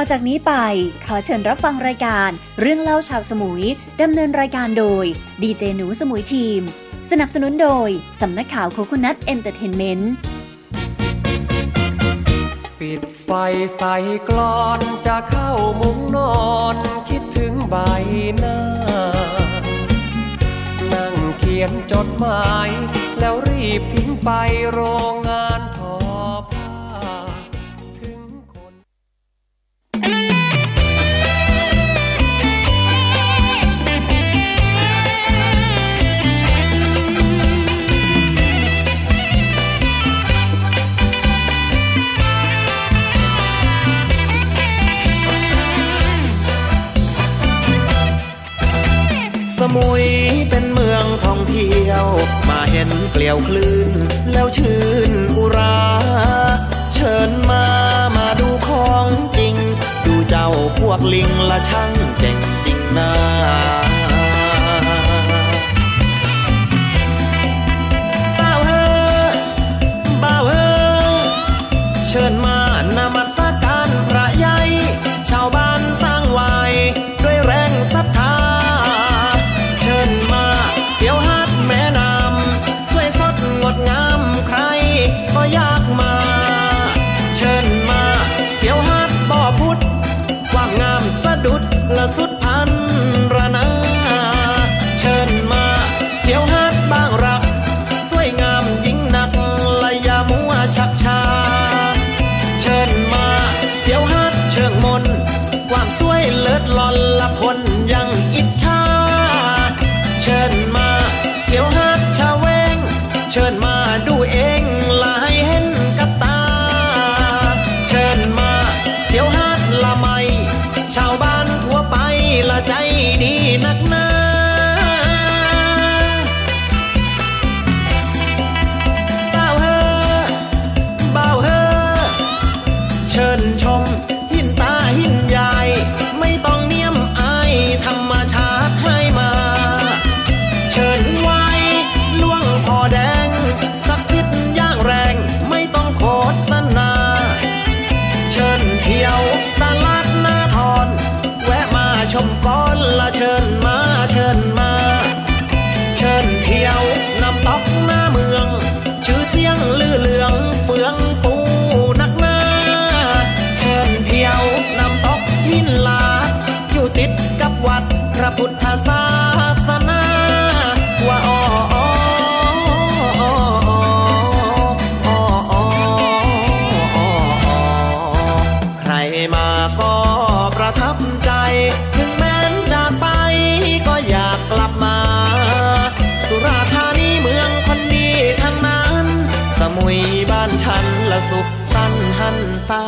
ต่อจากนี้ไปขอเชิญรับฟังรายการเรื่องเล่าชาวสมุย ดำเนินรายการโดย ดีเจหนูสมุยทีม สนับสนุนโดย สำนักข่าว Coconut Entertainmentปิดไฟใส่กลอนจะเข้ามุ้งนอน คิดถึงใบหน้า นั่งเขียนจดหมาย แล้วรีบทิ้งไปโรง ว มาเห็นเกลียวคลื่น แล้วชื่นอุรา เชิญมามาดูของจริง ดูเจ้าพวกลิงละช่างเจ๋งจริงนา ดุดละสุด ฉันละสุขสั้นหันซา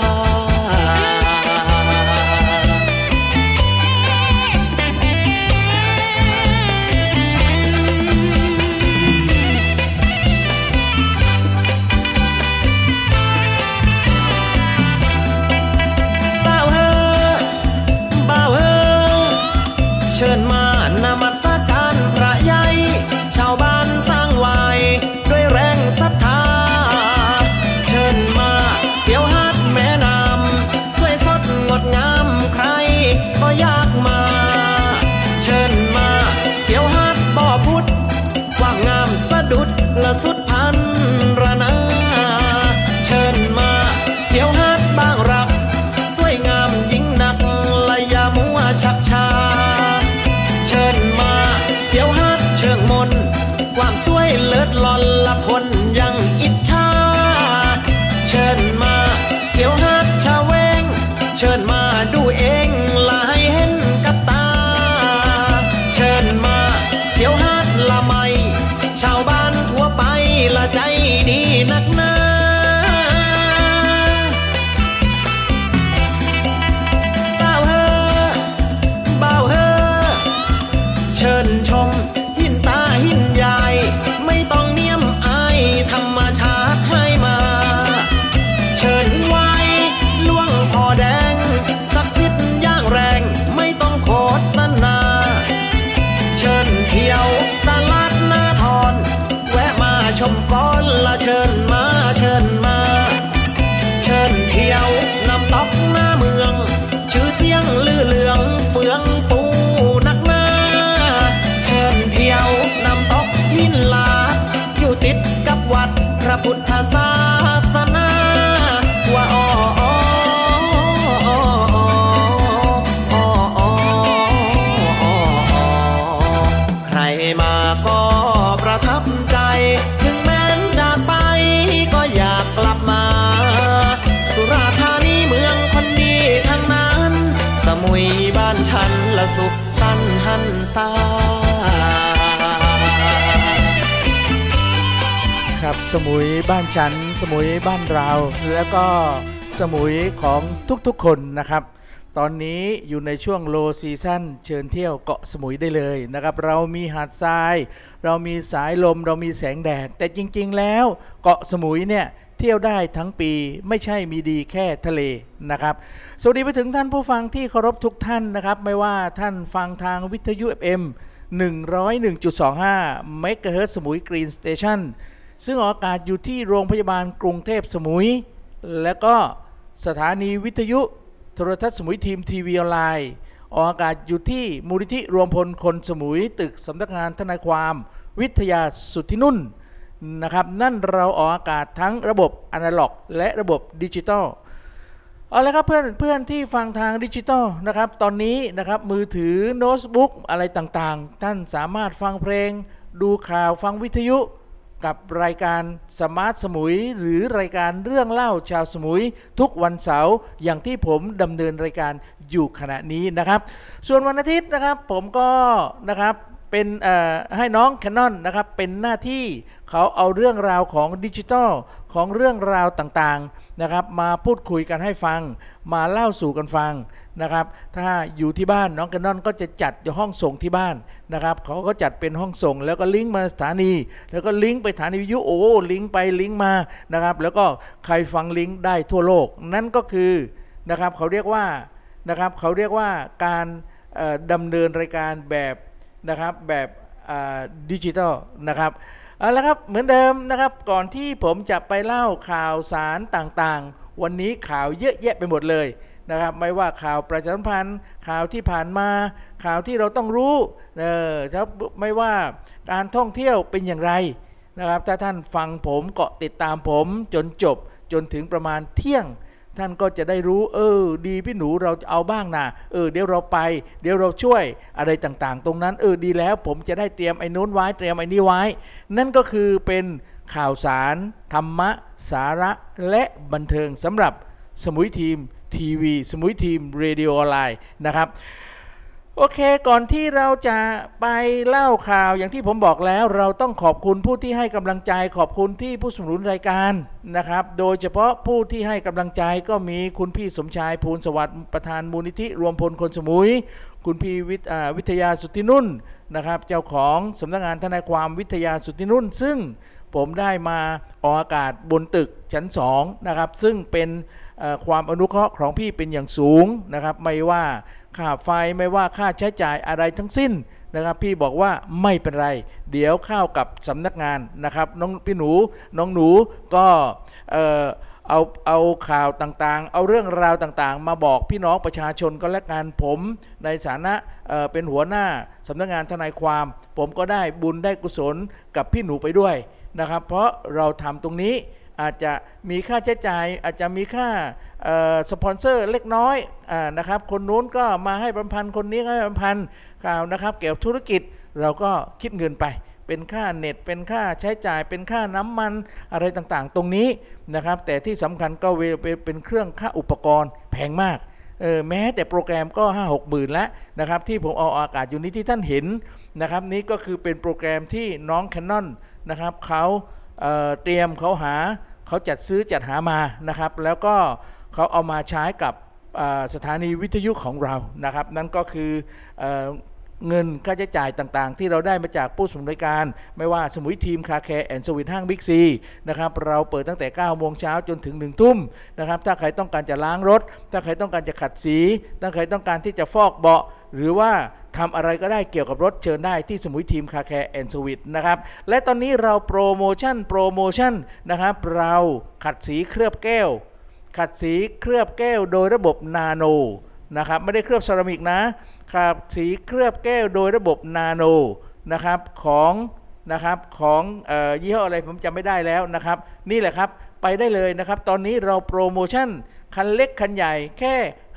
สมุยบ้านฉัน สมุยบ้านเรา แล้วก็สมุยของทุกๆคนนะครับ ตอนนี้อยู่ในช่วงโลซีซั่นเชิญเที่ยวเกาะสมุยได้เลยนะครับ เรามีหาดทราย เรามีสายลม เรามีแสงแดด แต่จริง ๆ แล้วเกาะสมุยเนี่ยเที่ยวได้ทั้งปีไม่ใช่มีดีแค่ทะเลนะครับ สวัสดีไปถึงท่านผู้ฟังที่เคารพทุกท่านนะครับ ไม่ว่าท่านฟังทางวิทยุ FM 101.25 MHz สมุย Green Station ซึ่งออกอากาศอยู่ที่โรงพยาบาลกรุงเทพสมุย และก็สถานีวิทยุโทรทัศน์สมุยทีมทีวีออนไลน์ออกอากาศอยู่ที่มูลนิธิรวมพลคนสมุยตึกสำนักงานทนายความ วิทยาสุทธินุ่นนะครับนั่นเราออกอากาศทั้งระบบอนาล็อก และระบบดิจิตอลเอาละครับเพื่อนเพื่อนที่ฟังทางดิจิตอลนะครับตอนนี้นะครับมือถือโน้ตบุ๊กอะไรต่างๆ ท่านสามารถฟังเพลง ดูข่าวฟังวิทยุ กับรายการสมาร์ทสมุย หรือรายการเรื่องเล่าชาวสมุย ทุกวันเสาร์อย่างที่ผมดำเนินรายการอยู่ขณะนี้นะครับ ส่วนวันอาทิตย์นะครับผมก็นะครับเป็นให้น้องแคนนอนนะครับเป็นหน้าที่เขาเอาเรื่องราวของดิจิทัลของเรื่องราวต่างๆนะครับมาพูดคุยกันให้ฟัง มาเล่าสู่กันฟัง นะครับ ถ้าอยู่ที่บ้านน้องแคนนอนก็จะจัดห้องส่งที่บ้านนะครับเขาก็จัดเป็นห้องส่ง แล้วก็ลิงก์มาสถานี แล้วก็ลิงก์ไปสถานีวิทยุโอ้ลิงก์ไปลิงก์มานะครับ แล้วก็ใครฟังลิงก์ได้ทั่วโลก นั่นก็คือนะครับเขาเรียกว่านะครับเขาเรียกว่าการดำเนินรายการแบบนะครับแบบดิจิทัลนะครับเอาละครับเหมือนเดิมนะครับก่อนที่ผมจะไปเล่าข่าวสารต่างๆ วันนี้ข่าวเยอะแยะไปหมดเลย นะครับไม่ว่าข่าวประชาสัมพันธ์ ข่าวที่ผ่านมา ข่าวที่เราต้องรู้เออครับไม่ว่าการท่องเที่ยวเป็นอย่างไรนะครับถ้าท่านฟังผมเกาะติดตามผมจนจบจนถึงประมาณเที่ยง ท่านก็จะได้รู้ เออ ดีพี่หนูเราเอาบ้างนะเออเดี๋ยวเราไป เดี๋ยวเราช่วยอะไรต่างๆ ตรงนั้น เออดีแล้วผมจะได้เตรียมไอ้นู้นไว้เตรียมไอ้นี้ไว้ นั่นก็คือเป็นข่าวสาร ธรรมะ สาระและบันเทิงสำหรับสมุยทีม ทีวีสมุยทีมเรดิโอออนไลน์นะครับโอเค ก่อนที่เราจะไปเล่าข่าวอย่างที่ผมบอกแล้ว เราต้องขอบคุณผู้ที่ให้กำลังใจ ขอบคุณที่ผู้สนับสนุนรายการนะครับ โดยเฉพาะผู้ที่ให้กำลังใจก็มีคุณพี่สมชายภูลสวัสดิ์ประธานมูลนิธิรวมพลคนสมุย คุณพี่วิทวิทยาสุทธินุ่นนะครับ เจ้าของสำนักงานทนายความวิทยาสุทธินุ่น ซึ่งผมได้มาออกอากาศบนตึกชั้น2นะครับซึ่งเป็น ความอนุเคราะห์ของพี่เป็นอย่างสูงนะครับ ไม่ว่าค่าไฟไม่ว่าค่าใช้จ่ายอะไรทั้งสิ้นนะครับ พี่บอกว่าไม่เป็นไร เดี๋ยวเข้ากับสำนักงานนะครับน้องพี่หนูน้องหนูก็เออเอาเอาข่าวต่างๆ เอาเรื่องราวต่างๆ มาบอกพี่น้องประชาชนก็แล้วกันผมในฐานะเเป็นหัวหน้าสำนักงานทนายความ ผมก็ได้บุญได้กุศลกับพี่หนูไปด้วยนะครับ เพราะเราทำตรงนี้ อาจจะมีค่าใช้จ่าย อาจจะมีค่าสปอนเซอร์เล็กน้อยอนะครับคนนู้นก็มาให้บรรพันคนนี้ให้บรรพันข่าวนะครับ เกี่ยวกับธุรกิจเราก็คิดเงินไป เป็นค่าเน็ต เป็นค่าใช้จ่าย เป็นค่าน้ำมันอะไรต่างๆ ตรงนี้นะครับ แต่ที่สำคัญก็เป็นเครื่องค่าอุปกรณ์แพงมากออแม้แต่โปรแกรมก็ 5 6หมื่นแล้วนะครับที่ผมเอาอากาศอยู่นี้ที่ท่านเห็นนะครับนี้ก็คือเป็นโปรแกรมที่น้อง Canon นะครับเขาเเตรียมเขาหา เขาจัดซื้อจัดหามานะครับ แล้วก็เขาเอามาใช้กับสถานีวิทยุของเรานะครับ นั่นก็คือ เงินค่าใช้จ่ายต่างๆ ที่เราได้มาจากผู้สมัยการ ไม่ว่าสมุยทีมคาแคร์แอนด์สวิตห้างบิ๊กซีนะครับเราเปิดตั้งแต่9โมงเช้าจนถึง1ทุ่มนะครับถ้าใครต้องการจะล้างรถ ถ้าใครต้องการจะขัดสี ถ้าใครต้องการที่จะฟอกเบาะหรือว่าทำอะไรก็ได้เกี่ยวกับรถเชิญได้ที่สมุยทีม Car Care and Sweet นะครับ และตอนนี้เราโปรโมชั่นโปรโมชั่นนะครับ เราขัดสีเคลือบแก้ว ขัดสีเคลือบแก้วโดยระบบนาโนนะครับ ไม่ได้เคลือบเซรามิกนะ ครับสีเคลือบแก้วโดยระบบนาโนนะครับของนะครับของอยี่ห้ออะไรผมจำไม่ได้แล้วนะครับ นี่แหละครับไปได้เลยนะครับ ตอนนี้เราโปรโมชั่น คันเล็กคันใหญ่แค่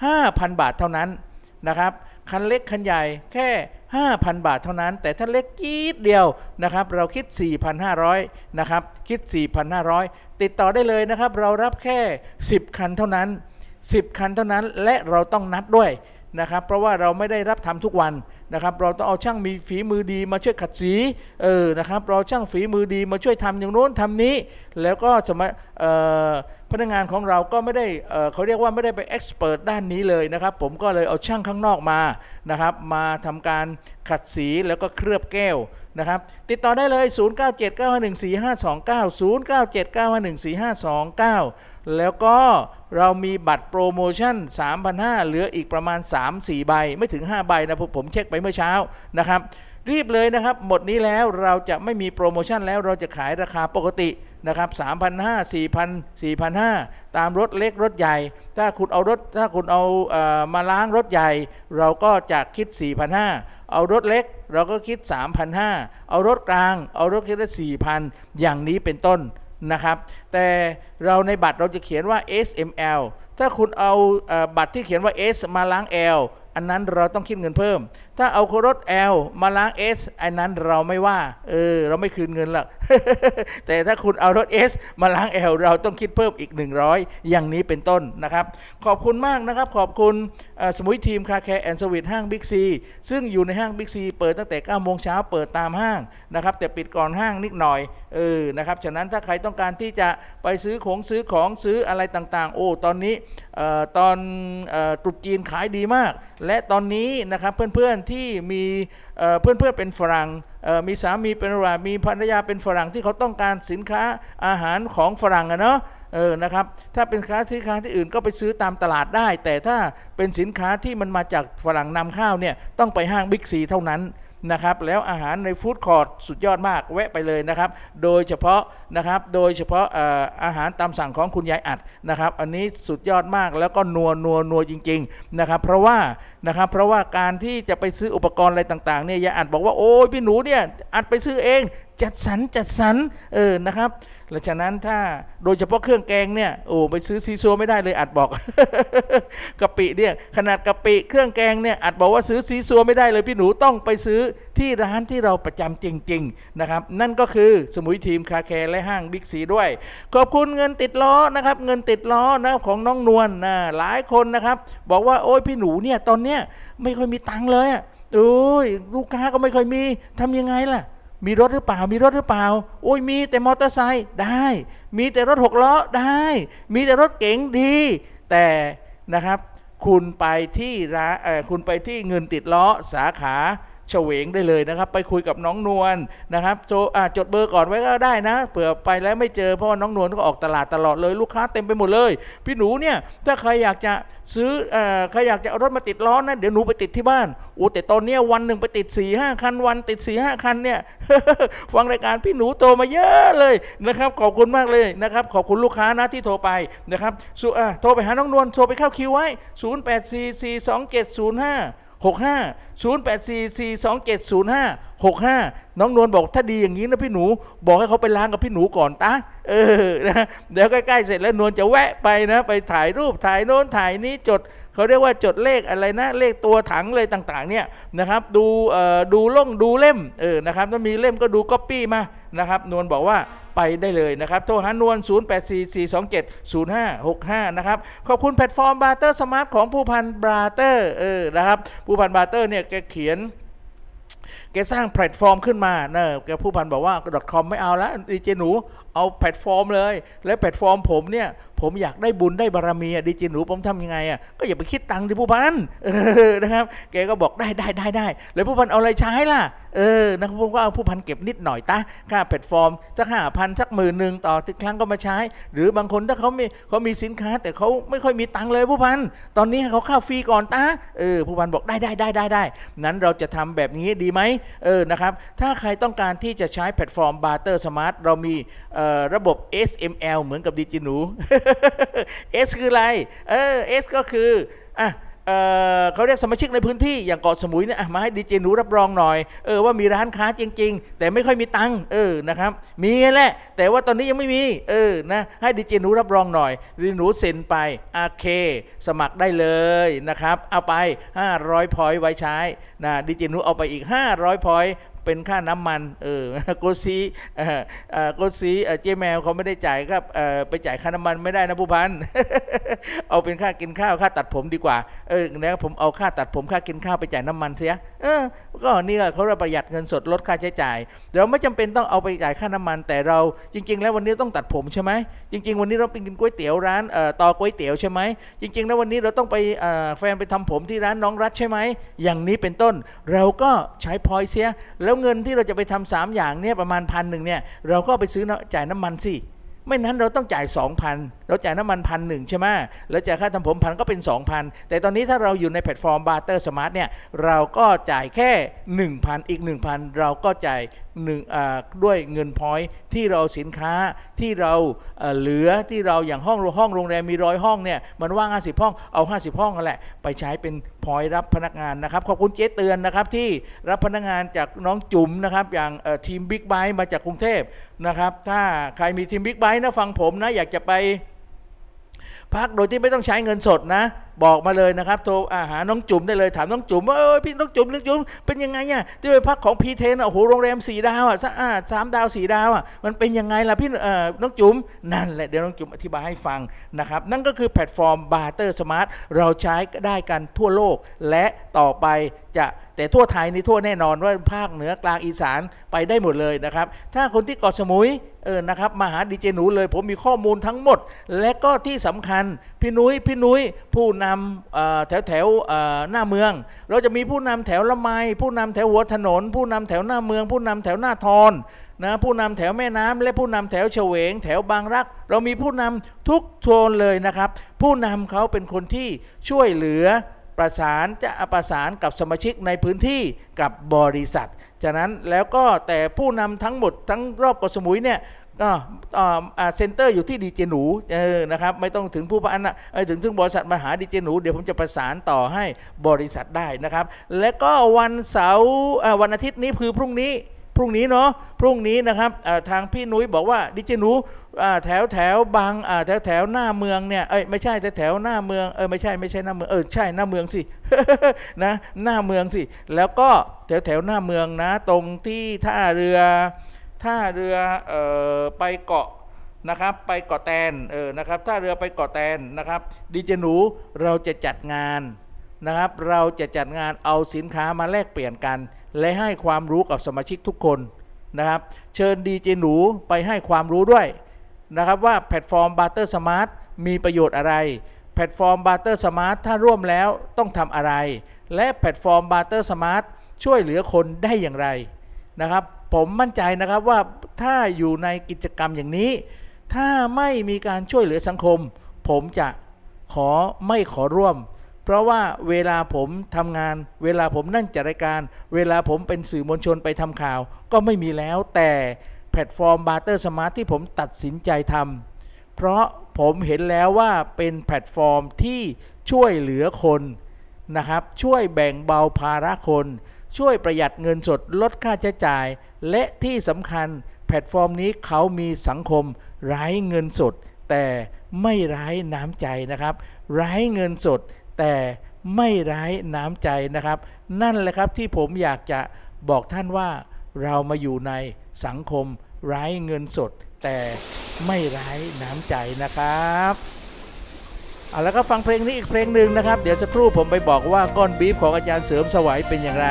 5,000 บาทเท่านั้นนะครับคันเล็กคันใหญ่แค่ 5,000 บาทเท่านั้น แต่ถ้าเล็กจี๊ดเดียวนะครับ เราคิด 4,500นะครับคิด 4,500 ติดต่อได้เลยนะครับ เรารับแค่ 10 คันเท่านั้น 10 คันเท่านั้นและเราต้องนัดด้วย นะครับเพราะว่าเราไม่ได้รับทำทุกวันนะครับเราต้องเอาช่างมีฝีมือดีมาช่วยขัดสีเออนะครับเราช่างฝีมือดีมาช่วยทำอย่างโน้นทำนี้ แล้วก็สมัยพนักงานของเราก็ไม่ได้เเขาเรียกว่าไม่ได้ไปเอ็กซ์เพรสด้านนี้เลยนะครับผมก็เลยเอาช่างข้างนอกมานะครับมาทำการขัดสีแล้วก็เคลือบแก้วนะครับติดต่อได้เลย 0979514529 0979514529 แล้วก็เรามีบัตรโปรโมชั่น 3,500 เหลืออีกประมาณ 3-4 ใบ ไม่ถึง 5 ใบนะผมเช็คไปเมื่อเช้านะครับ รีบเลยนะครับ หมดนี้แล้วเราจะไม่มีโปรโมชั่นแล้วเราจะขายราคาปกตินะครับ3,500 4,000 4,500 ตามรถเล็กรถใหญ่ ถ้าคุณเอารถถ้าคุณเอาเอมาล้างรถใหญ่ เราก็จะคิด 4,500 เอารถเล็กเราก็คิด 3,500 เอารถกลาง เอารถคิดได้4,000 อย่างนี้เป็นต้น นะครับ แต่เราในบัตรเราจะเขียนว่า SML ถ้าคุณเอาบัตรที่เขียนว่า S มาล้าง L อันนั้นเราต้องคิดเงินเพิ่มถ้าเอารถ L มาล้าง S อันนั้นเราไม่ว่า เออ เราไม่คืนเงินหรอก แต่ถ้าคุณเอารถ S มาล้าง L เราต้องคิดเพิ่มอีก 100 อย่างนี้เป็นต้นนะครับ ขอบคุณมากนะครับ ขอบคุณสมุยทีม Car Care and Sweet ห้างบิ๊กซีซึ่งอยู่ในห้างบิ๊กซีเปิดตั้งแต่9โมงเช้าเปิดตามห้างนะครับ แต่ปิดก่อนห้างนิดหน่อย เออ นะครับ ฉะนั้นถ้าใครต้องการที่จะไปซื้อของซื้อของซื้ออะไรต่างๆ โอ้ ตอนนี้ออตอนออตรุษจีนขายดีมาก และตอนนี้นะครับเพื่อนๆที่มีเอ่อเพื่อนๆเป็นฝรั่งมีสามีเป็นฝรั่งมีภรรยาเป็นฝรั่งที่เขาต้องการสินค้าอาหารของฝรั่งอะเนาะเออนะครับถ้าเป็นค้าสินค้าที่อื่นก็ไปซื้อตามตลาดได้ แต่ถ้าเป็นสินค้าที่มันมาจากฝรั่งนำเข้าเนี่ยต้องไปห้างบิ๊กซีเท่านั้น นะครับแล้วอาหารในฟู้ดคอร์ทสุดยอดมากแวะไปเลยนะครับ โดยเฉพาะนะครับโดยเฉพาะเอ่ออาหารตามสั่งของคุณยายอัดนะครับ อันนี้สุดยอดมากแล้วก็นัวนัวนัวจริงๆนะครับ เพราะว่านะครับเพราะว่าการที่จะไปซื้ออุปกรณ์อะไรต่างๆเนี่ยยายอัดบอกว่าโอ้ยพี่หนูเนี่ยอัดไปซื้อเอง จัดสรรจัดสรรเออนะครับและฉะนั้นถ้าโดยเฉพาะเครื่องแกงเนี่ยโอ้ไปซื้อซี้ซั้วไม่ได้เลยอัดบอกกะปิเนี่ยขนาดกะปิเครื่องแกงเนี่ยอัดบอกว่าซื้อซี้ซั้วไม่ได้เลยพี่หนูต้องไปซื้อที่ร้านที่เราประจำจริง ๆนะครับ นั่นก็คือสมุยทีม Car Care และห้างบิ๊กซีด้วย ขอบคุณเงินติดล้อนะครับ เงินติดล้อนะของน้องนวลนะหลายคนนะครับ บอกว่าโอ้ยพี่หนูเนี่ยตอนเนี้ยไม่ค่อยมีตังค์เลยอะโอ้ยลูกค้าก็ไม่ค่อยมีทำยังไงล่ะ มีรถหรือเปล่า มีรถหรือเปล่า โอ้ยมีแต่มอเตอร์ไซค์ได้ มีแต่รถหกล้อได้ มีแต่รถเก๋งดี แต่นะครับ คุณไปที่ร้านคุณไปที่เงินติดล้อสาขา เฉวงได้เลยนะครับ ไปคุยกับน้องนวลนะครับโจจดเบอร์ก่อนไว้ก็ได้นะเผื่อไปแล้วไม่เจอเพราะว่าน้องนวลก็ออกตลาดตลอดเลยลูกค้าเต็มไปหมดเลย พี่หนูเนี่ยถ้าใครอยากจะซื้ออ่อใครอยากจะเอารถมาติดล้อนะเดี๋ยวหนูไปติดที่บ้านโอ้แต่ตอนนี้วันหนึ่งไปติด4ี่ห้าคันวันติด4ี่ห้าคันเนี่ยฟังรายการพี่หนูโทรมาเยอะเลยนะครับ ขอบคุณมากเลยนะครับขอบคุณลูกค้านะที่โทรไปนะครับโทรไปหาน้องนวลโทรไปเข้าคิวไว้ 0 8 4 4 2 7 0 5 65 0 8 4 4 2 7 0 5 65 น้องนวลบอกถ้าดีอย่างนี้นะพี่หนู บอกให้เขาไปล้างกับพี่หนูก่อนตาเออนะเดี๋ยวใกล้ๆเสร็จแล้วนวลจะแวะไปนะ ไปถ่ายรูปถ่ายโน้นถ่ายนี้จด เขาเรียกว่าจดเลขอะไรนะเลขตัวถังอะไรต่างๆเนี่ยนะครับดูดูล่องดูเล่มเออนะครับถ้ามีเล่มก็ดูก๊อปปี้มานะครับนวลบอกว่าไปได้เลยนะครับ โทรหานวล 0844270565 นะครับ ขอบคุณแพลตฟอร์ม Barter Smart ของผู้พัน Barter เออนะครับ ผู้พัน Barter เนี่ยแกเขียนแกสร้างแพลตฟอร์มขึ้นมาเนอะแกผู้พันบอกว่า .com ไม่เอาแล้วดีเจหนู เอาแพลตฟอร์มเลย และแพลตฟอร์มผมเนี่ย ผมอยากได้บุญได้บารมีดีเจหนูผมทำยังไงอะก็อย่าไปคิดตังค์ที่ผู้พันเออนะครับแกก็บอกได้ได้ได้ได้แล้วผู้พันเอาอะไรใช้ล่ะเออนะครับผมก็เอาผู้พันเก็บนิดหน่อยตาค่าแพลตฟอร์มสักห้าพันสักหมื่นหนึ่งต่อครั้งก็มาใช้ หรือบางคนถ้าเขามีเขามีสินค้า แต่เขาไม่ค่อยมีตังค์เลยผู้พันตอนนี้เขาเข้าฟรีก่อนตาเออผู้พันบอกได้ได้ได้ได้ได้นั้นเราจะทำแบบนี้ดีไหมเออนะครับถ้าใครต้องการที่จะใช้แพลตฟอร์ม Barter Smart เรามีเอ่อระบบ SML เหมือนกับดีเจหนู S คืออะไร เออ S ก็คืออะเขาเรียกสมาชิกในพื้นที่อย่างเกาะสมุยเนี่ยมาให้ดีเจหนูรับรองหน่อยเออว่ามีร้านค้าจริง ๆ แต่ไม่ค่อยมีตังค์เออนะครับมีแหละแต่ว่าตอนนี้ยังไม่มีเออนะให้ดีเจหนูรับรองหน่อยดีเจหนูเซ็นไปโอเค สมัครได้เลยนะครับเอาไป 500 point ไว้ใช้นะดีเจหนูเอาไปอีก 500 point เป็นค่าน้ำมันเออโกซีเอ่อเออโกซีเออเจ๊แมวเขาไม่ได้จ่ายครับเออไปจ่ายค่าน้ำมันไม่ได้นะผู้พันเอาเป็นค่ากินข้าวค่าตัดผมดีกว่าเออนะผมเอาค่าตัดผมค่ากินข้าวไปจ่ายน้ำมันเสียเออก็นี่เขาประหยัดเงินสดลดค่าใช้จ่าย เราไม่จำเป็นต้องเอาไปจ่ายค่าน้ำมัน แต่เราจริง ๆ แล้ววันนี้ต้องตัดผมใช่ไหมจริง ๆ วันนี้เราไปกินก๋วยเตี๋ยวร้านเออต่อก๋วยเตี๋ยวใช่ไหมจริง ๆ แล้ววันนี้เราต้องไปเออแฟนไปทำผมที่ร้านน้องรัฐใช่ไหมอย่างนี้เป็นต้น เราก็ใช้ point เสียแล้วเงินที่เราจะไปทำสามอย่างเนี่ยประมาณพันหนึ่งเนี่ยเราก็ไปซื้อจ่ายน้ำมันสิไม่นั้นเราต้องจ่าย2,000เราจ่ายน้ำมันพันหนึ่งใช่ไหมแล้วจ่ายค่าทำผมพันก็เป็น 2,000 แต่ตอนนี้ถ้าเราอยู่ในแพลตฟอร์ม Barter Smart เนี่ยเราก็จ่ายแค่ 1,000 อีก 1,000 เราก็จ่าย หนึ่งด้วยเงินพอยที่เราสินค้าที่เราเหลือที่เราอย่างห้องห้องโรงแรมมีร้อยห้องเนี่ยมันว่าง 50 ห้องเอา 50 ห้องนั่นแหละ ไปใช้เป็นพอยรับพนักงานนะครับ ขอบคุณเจ๊เตือนนะครับที่รับพนักงานจากน้องจุ๋มนะครับอย่างทีม big bike มาจากกรุงเทพนะครับถ้าใครมีทีม big bike นะฟังผมนะอยากจะไปพักโดยที่ไม่ต้องใช้เงินสดนะบอกมาเลยนะครับโทรอาหาน้องจุ๋มได้เลยถามน้องจุ๋มว่าเออพี่น้องจุ๋มน้องจุ๋มเป็นยังไงอะที่ไปพักของพีเทนโอ้โหโรงแรมสี่ดาวอะสะอาดสามดาวสี่ดาวอะมันเป็นยังไงล่ะพี่เออน้องจุ๋มนั่นแหละเดี๋ยวน้องจุ๋มอธิบายให้ฟังนะครับนั่นก็คือแพลตฟอร์ม Barter Smart เราใช้ได้กันทั่วโลก และต่อไปจะแต่ทั่วไทยนี่ทั่วแน่นอนว่าภาคเหนือกลางอีสานไปได้หมดเลยนะครับ ถ้าคนที่เกาะสมุยเออนะครับมาหาดีเจหนูเลย ผมมีข้อมูลทั้งหมด และก็ที่สำคัญ พี่นุ้ยพี่นุ้ยผู้นำแถวแถวหน้าเมือง เราจะมีผู้นำแถวละไม ผู้นำแถวหัวถนน ผู้นำแถวหน้าเมือง ผู้นำแถวหน้าทอนนะผู้นำแถวแม่น้ำและผู้นำแถวเฉวง แถวบางรัก เรามีผู้นำทุกโซนเลยนะครับ ผู้นำเขาเป็นคนที่ช่วยเหลือประสานจะประสานกับสมาชิกในพื้นที่กับบริษัทจากนั้นแล้วก็แต่ผู้นำทั้งหมดทั้งรอบเกาะสมุยเนี่ย ก็ center อยู่ที่ดีเจหนูเออนะครับไม่ต้องถึงผู้พันนะถึงถึงบริษัทมาหาดีเจหนู เดี๋ยวผมจะประสานต่อให้บริษัทได้นะครับ และก็วันเสาร์วันอาทิตย์นี้คือพรุ่งนี้พรุ่งนี้เนาะพรุ่งนี้นะครับทางพี่นุ้ยบอกว่าดิเจหนูแถวแถวบางแถวแถวหน้าเมืองเนี่ยเอ้ยไม่ใช่แถวแถวหน้าเมืองเออไม่ใช่ไม่ใช่หน้าเมืองเออใช่หน้าเมืองสินะหน้าเมืองสิ แล้วก็แถวแถวหน้าเมืองนะ ตรงที่ท่าเรือ ท่าเรือออไปเกาะนะครับไปเกาะแตนเออนะครับท่าเรือไปเกาะแตนนะครับดีเจหนูเราจะจัดงานนะครับ เราจะจัดงานเอาสินค้ามาแลกเปลี่ยนกัน และให้ความรู้กับสมาชิกทุกคนนะครับ เชิญดีเจหนูไปให้ความรู้ด้วยนะครับว่าแพลตฟอร์ม Barter Smart มีประโยชน์อะไร แพลตฟอร์ม Barter Smart ถ้าร่วมแล้วต้องทำอะไร และแพลตฟอร์ม Barter Smart ช่วยเหลือคนได้อย่างไรนะครับ ผมมั่นใจนะครับว่าถ้าอยู่ในกิจกรรมอย่างนี้ ถ้าไม่มีการช่วยเหลือสังคม ผมจะขอไม่ขอร่วม เพราะว่าเวลาผมทำงาน เวลาผมนั่งจัดรายการ เวลาผมเป็นสื่อมวลชนไปทำข่าว ก็ไม่มีแล้วแต่แพลตฟอร์ม Barter Smart ที่ผมตัดสินใจทำเพราะผมเห็นแล้วว่าเป็นแพลตฟอร์มที่ช่วยเหลือคนนะครับช่วยแบ่งเบาภาระคน ช่วยประหยัดเงินสดลดค่าใช้จ่าย และที่สำคัญแพลตฟอร์มนี้เขามีสังคมไร้เงินสด แต่ไม่ไร้น้ำใจนะครับไร้เงินสด แต่ไม่ไร้น้ำใจนะครับ นั่นแหละครับที่ผมอยากจะบอกท่านว่าเรามาอยู่ในสังคมไร้เงินสด แต่ไม่ไร้น้ำใจนะครับ เอาแล้วก็ฟังเพลงนี้อีกเพลงหนึ่งนะครับ เดี๋ยวสักครู่ผมไปบอกว่าก้อนบีฟของอาจารย์เสริมสวัยเป็นอย่างไร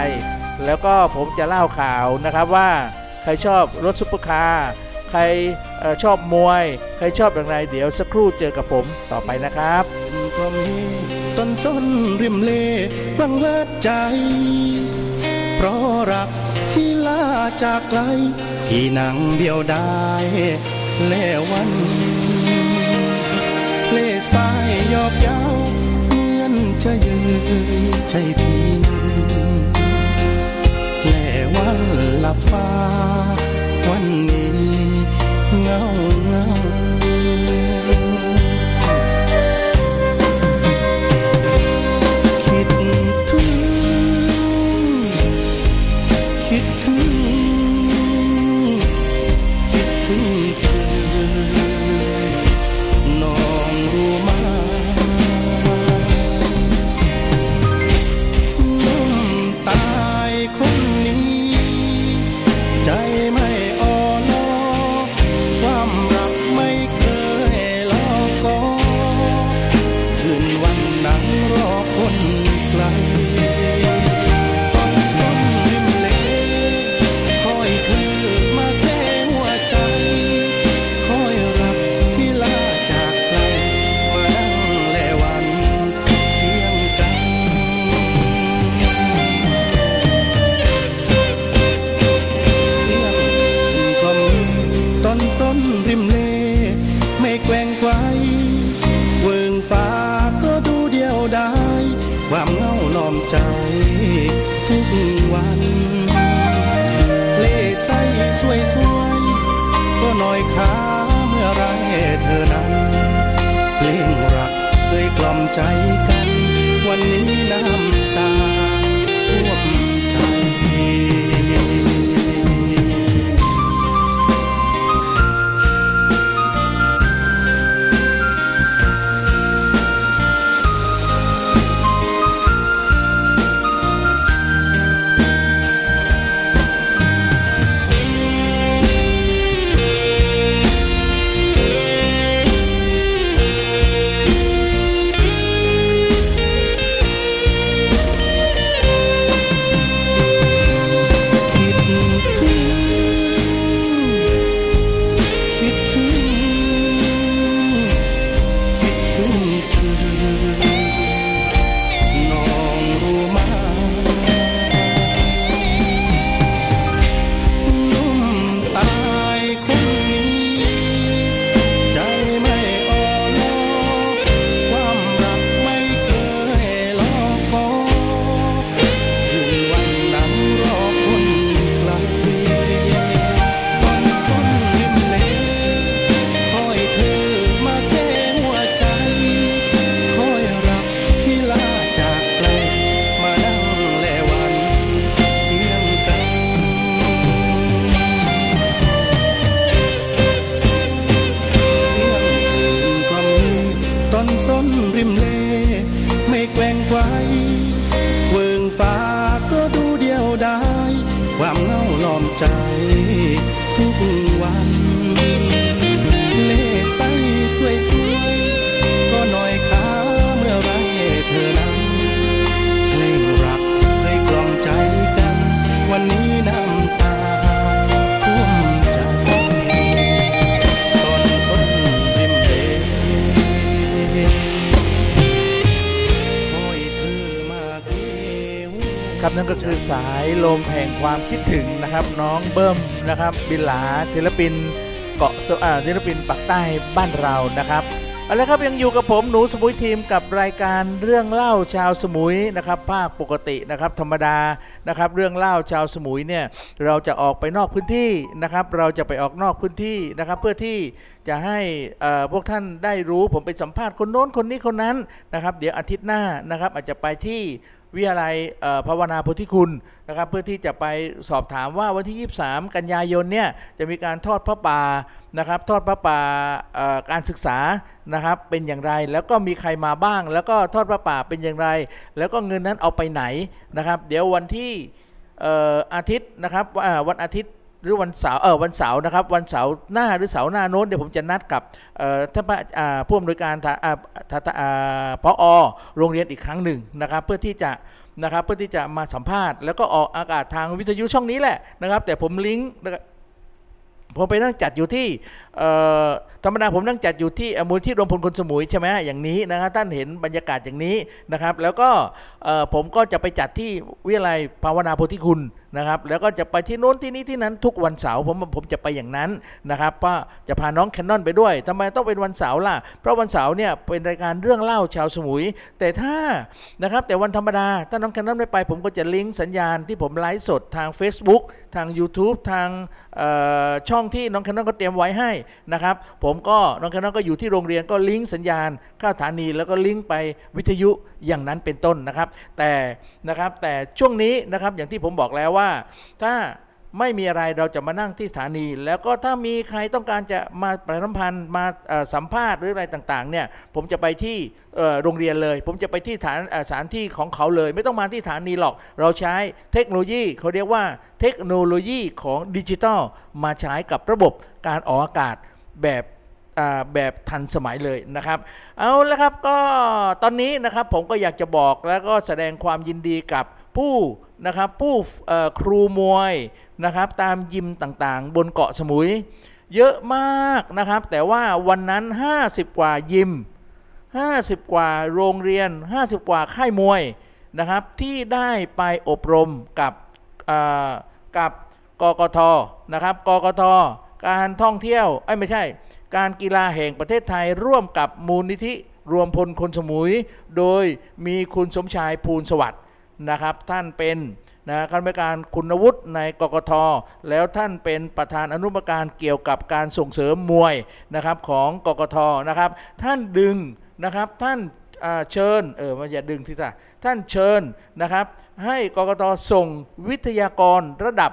แล้วก็ผมจะเล่าข่าวนะครับว่าใครชอบรถซุปเปอร์คาร์ใครออชอบมวย ใครชอบอย่างไร เดี๋ยวสักครู่เจอกับผมต่อไปนะครับต้นสนริมเลวังเวดใจ เพราะรักที่ลาจากไกลพี่นังเดียวได้เล่วัน เลสายยอบยาวเงื่อนจะยืนใจพินแหลวันหลับฟ้า คิดถึงนะครับน้องเบิ้มนะครับบิลลาศิลปินเกาะศิลปินปักใต้บ้านเรานะครับเอาละครับยังอยู่กับผมหนูสมุยทีมกับรายการเรื่องเล่าชาวสมุยนะครับภาคปกตินะครับธรรมดานะครับเรื่องเล่าชาวสมุยเนี่ยเราจะออกไปนอกพื้นที่นะครับเราจะไปออกนอกพื้นที่นะครับเพื่อที่จะให้พวกท่านได้รู้ผมไปสัมภาษณ์คนโน้นคนนี้คนนั้นนะครับเดี๋ยวอาทิตย์หน้านะครับอาจจะไปที่ วิทยาลัยภาวนาโพธิคุณนะครับเพื่อที่จะไปสอบถามว่าวันที่ 23 กันยายนเนี่ยจะมีการทอดพระป่านะครับทอดพระป่าการศึกษานะครับเป็นอย่างไรแล้วก็มีใครมาบ้าง แล้วก็ทอดพระป่าเป็นอย่างไร แล้วก็เงินนั้นเอาไปไหนนะครับ เดี๋ยววันที่อาทิตย์นะครับวันอาทิตย์ หรือวันเสาร์เออวันเสาร์นะครับวันเสาร์หน้าหรือเสาร์หน้าโน้นเดี๋ยวผมจะนัดกับท่านผู้อำนวยการท่าท่าพอโรงเรียนอีกครั้งหนึ่งนะครับเพื่อที่จะนะครับเพื่อที่จะมาสัมภาษณ์แล้วก็ออกอากาศทางวิทยุช่องนี้แหละนะครับ แต่ผมลิงก์ผมไปนั่งจัดอยู่ที่ธรรมดาผมนั่งจัดอยู่ที่อ่อมูลที่รวมพลคนสมุยใช่ไหมอย่างนี้นะครับท่านเห็นบรรยากาศอย่างนี้นะครับ แล้วก็ผมก็จะไปจัดที่วิทยาลัยภาวนาโพธิคุณ นะครับแล้วก็จะไปที่โน้นที่นี้ที่นั้นทุกวันเสาร์ผมผมจะไปอย่างนั้นนะครับว่าจะพาน้องแคนนอนไปด้วยทำไมต้องเป็นวันเสาร์ล่ะ เพราะวันเสาร์เนี่ยเป็นรายการเรื่องเล่าชาวสมุย แต่ถ้านะครับแต่วันธรรมดาถ้าน้องแคนนอนไม่ไป ผมก็จะลิงก์สัญญาณที่ผมไลฟ์สดทาง Facebook ทาง YouTube ทางช่องที่น้องแคนนอนก็เตรียมไว้ให้นะครับผมก็น้องแคนนอนก็อยู่ที่โรงเรียนก็ลิงก์สัญญาณเข้าสถานีแล้วก็ลิงก์ไปวิทยุอย่างนั้นเป็นต้นนะครับ แต่นะครับแต่ช่วงนี้นะครับอย่างที่ผมบอกแล้วว่าถ้าไม่มีอะไรเราจะมานั่งที่สถานี แล้วก็ถ้ามีใครต้องการจะมาประชาสัมพันธ์มาสัมภาษณ์หรืออะไรต่างๆเนี่ยผมจะไปที่โรงเรียนเลย ผมจะไปที่ฐานสถานที่ของเขาเลย ไม่ต้องมาที่สถานีหรอก เราใช้เทคโนโลยีเขาเรียกว่าเทคโนโลยีของดิจิทัลมาใช้กับระบบการออกอากาศแบบแบบทันสมัยเลยนะครับ เอาละครับก็ตอนนี้นะครับผมก็อยากจะบอกแล้วก็แสดงความยินดีกับ ผู้นะครับผู้ครูมวยนะครับตามยิมต่างๆ บนเกาะสมุย เยอะมากนะครับ แต่ว่าวันนั้น 50 กว่ายิม 50 กว่าโรงเรียน 50 กว่าค่ายมวยนะครับที่ได้ไปอบรมกับกับกกทนะครับกกทการท่องเที่ยวไอ้ไม่ใช่ การกีฬาแห่งประเทศไทยร่วมกับมูลนิธิรวมพลคนสมุย โดยมีคุณสมชายภูลสวัสดิ์ นะครับท่านเป็นนะคณะกรรมการคุณวุฒิในกกทแล้วท่านเป็นประธานอนุกรรมการเกี่ยวกับการส่งเสริมมวยนะครับของกกทนะครับ ท่านดึงนะครับท่านเชิญเออมาอย่าดึงที sa ท่านเชิญนะครับ ให้กกตส่งวิทยากรระดับ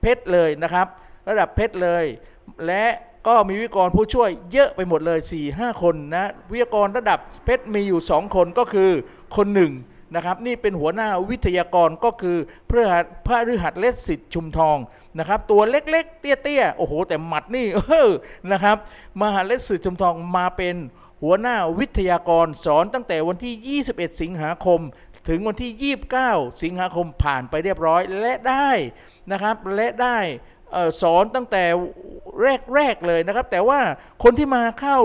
เพชรเลยนะครับ ระดับเพชรเลย และก็มีวิทยากรผู้ช่วยเยอะไปหมดเลย 4 5 คนนะวิทยากรระดับเพชรมีอยู่ 2 คนก็คือคนหนึ่ง นะครับนี่เป็นหัวหน้าวิทยากรก็คือพระพระฤหัสเลศสิทธิ์ชุมทองนะครับตัวเล็กๆ เตี้ยๆโอ้โห แต่หมัดนี่เออนะครับมหาเลศสิทธิ์ชุมทองมาเป็นหัวหน้าวิทยากรสอนตั้งแต่วันที่ 21 สิงหาคม ถึงวันที่ 29 สิงหาคมผ่านไปเรียบร้อยและได้นะครับและได้ สอนตั้งแต่แรกๆเลยนะครับ แต่ว่าคนที่มาเข้า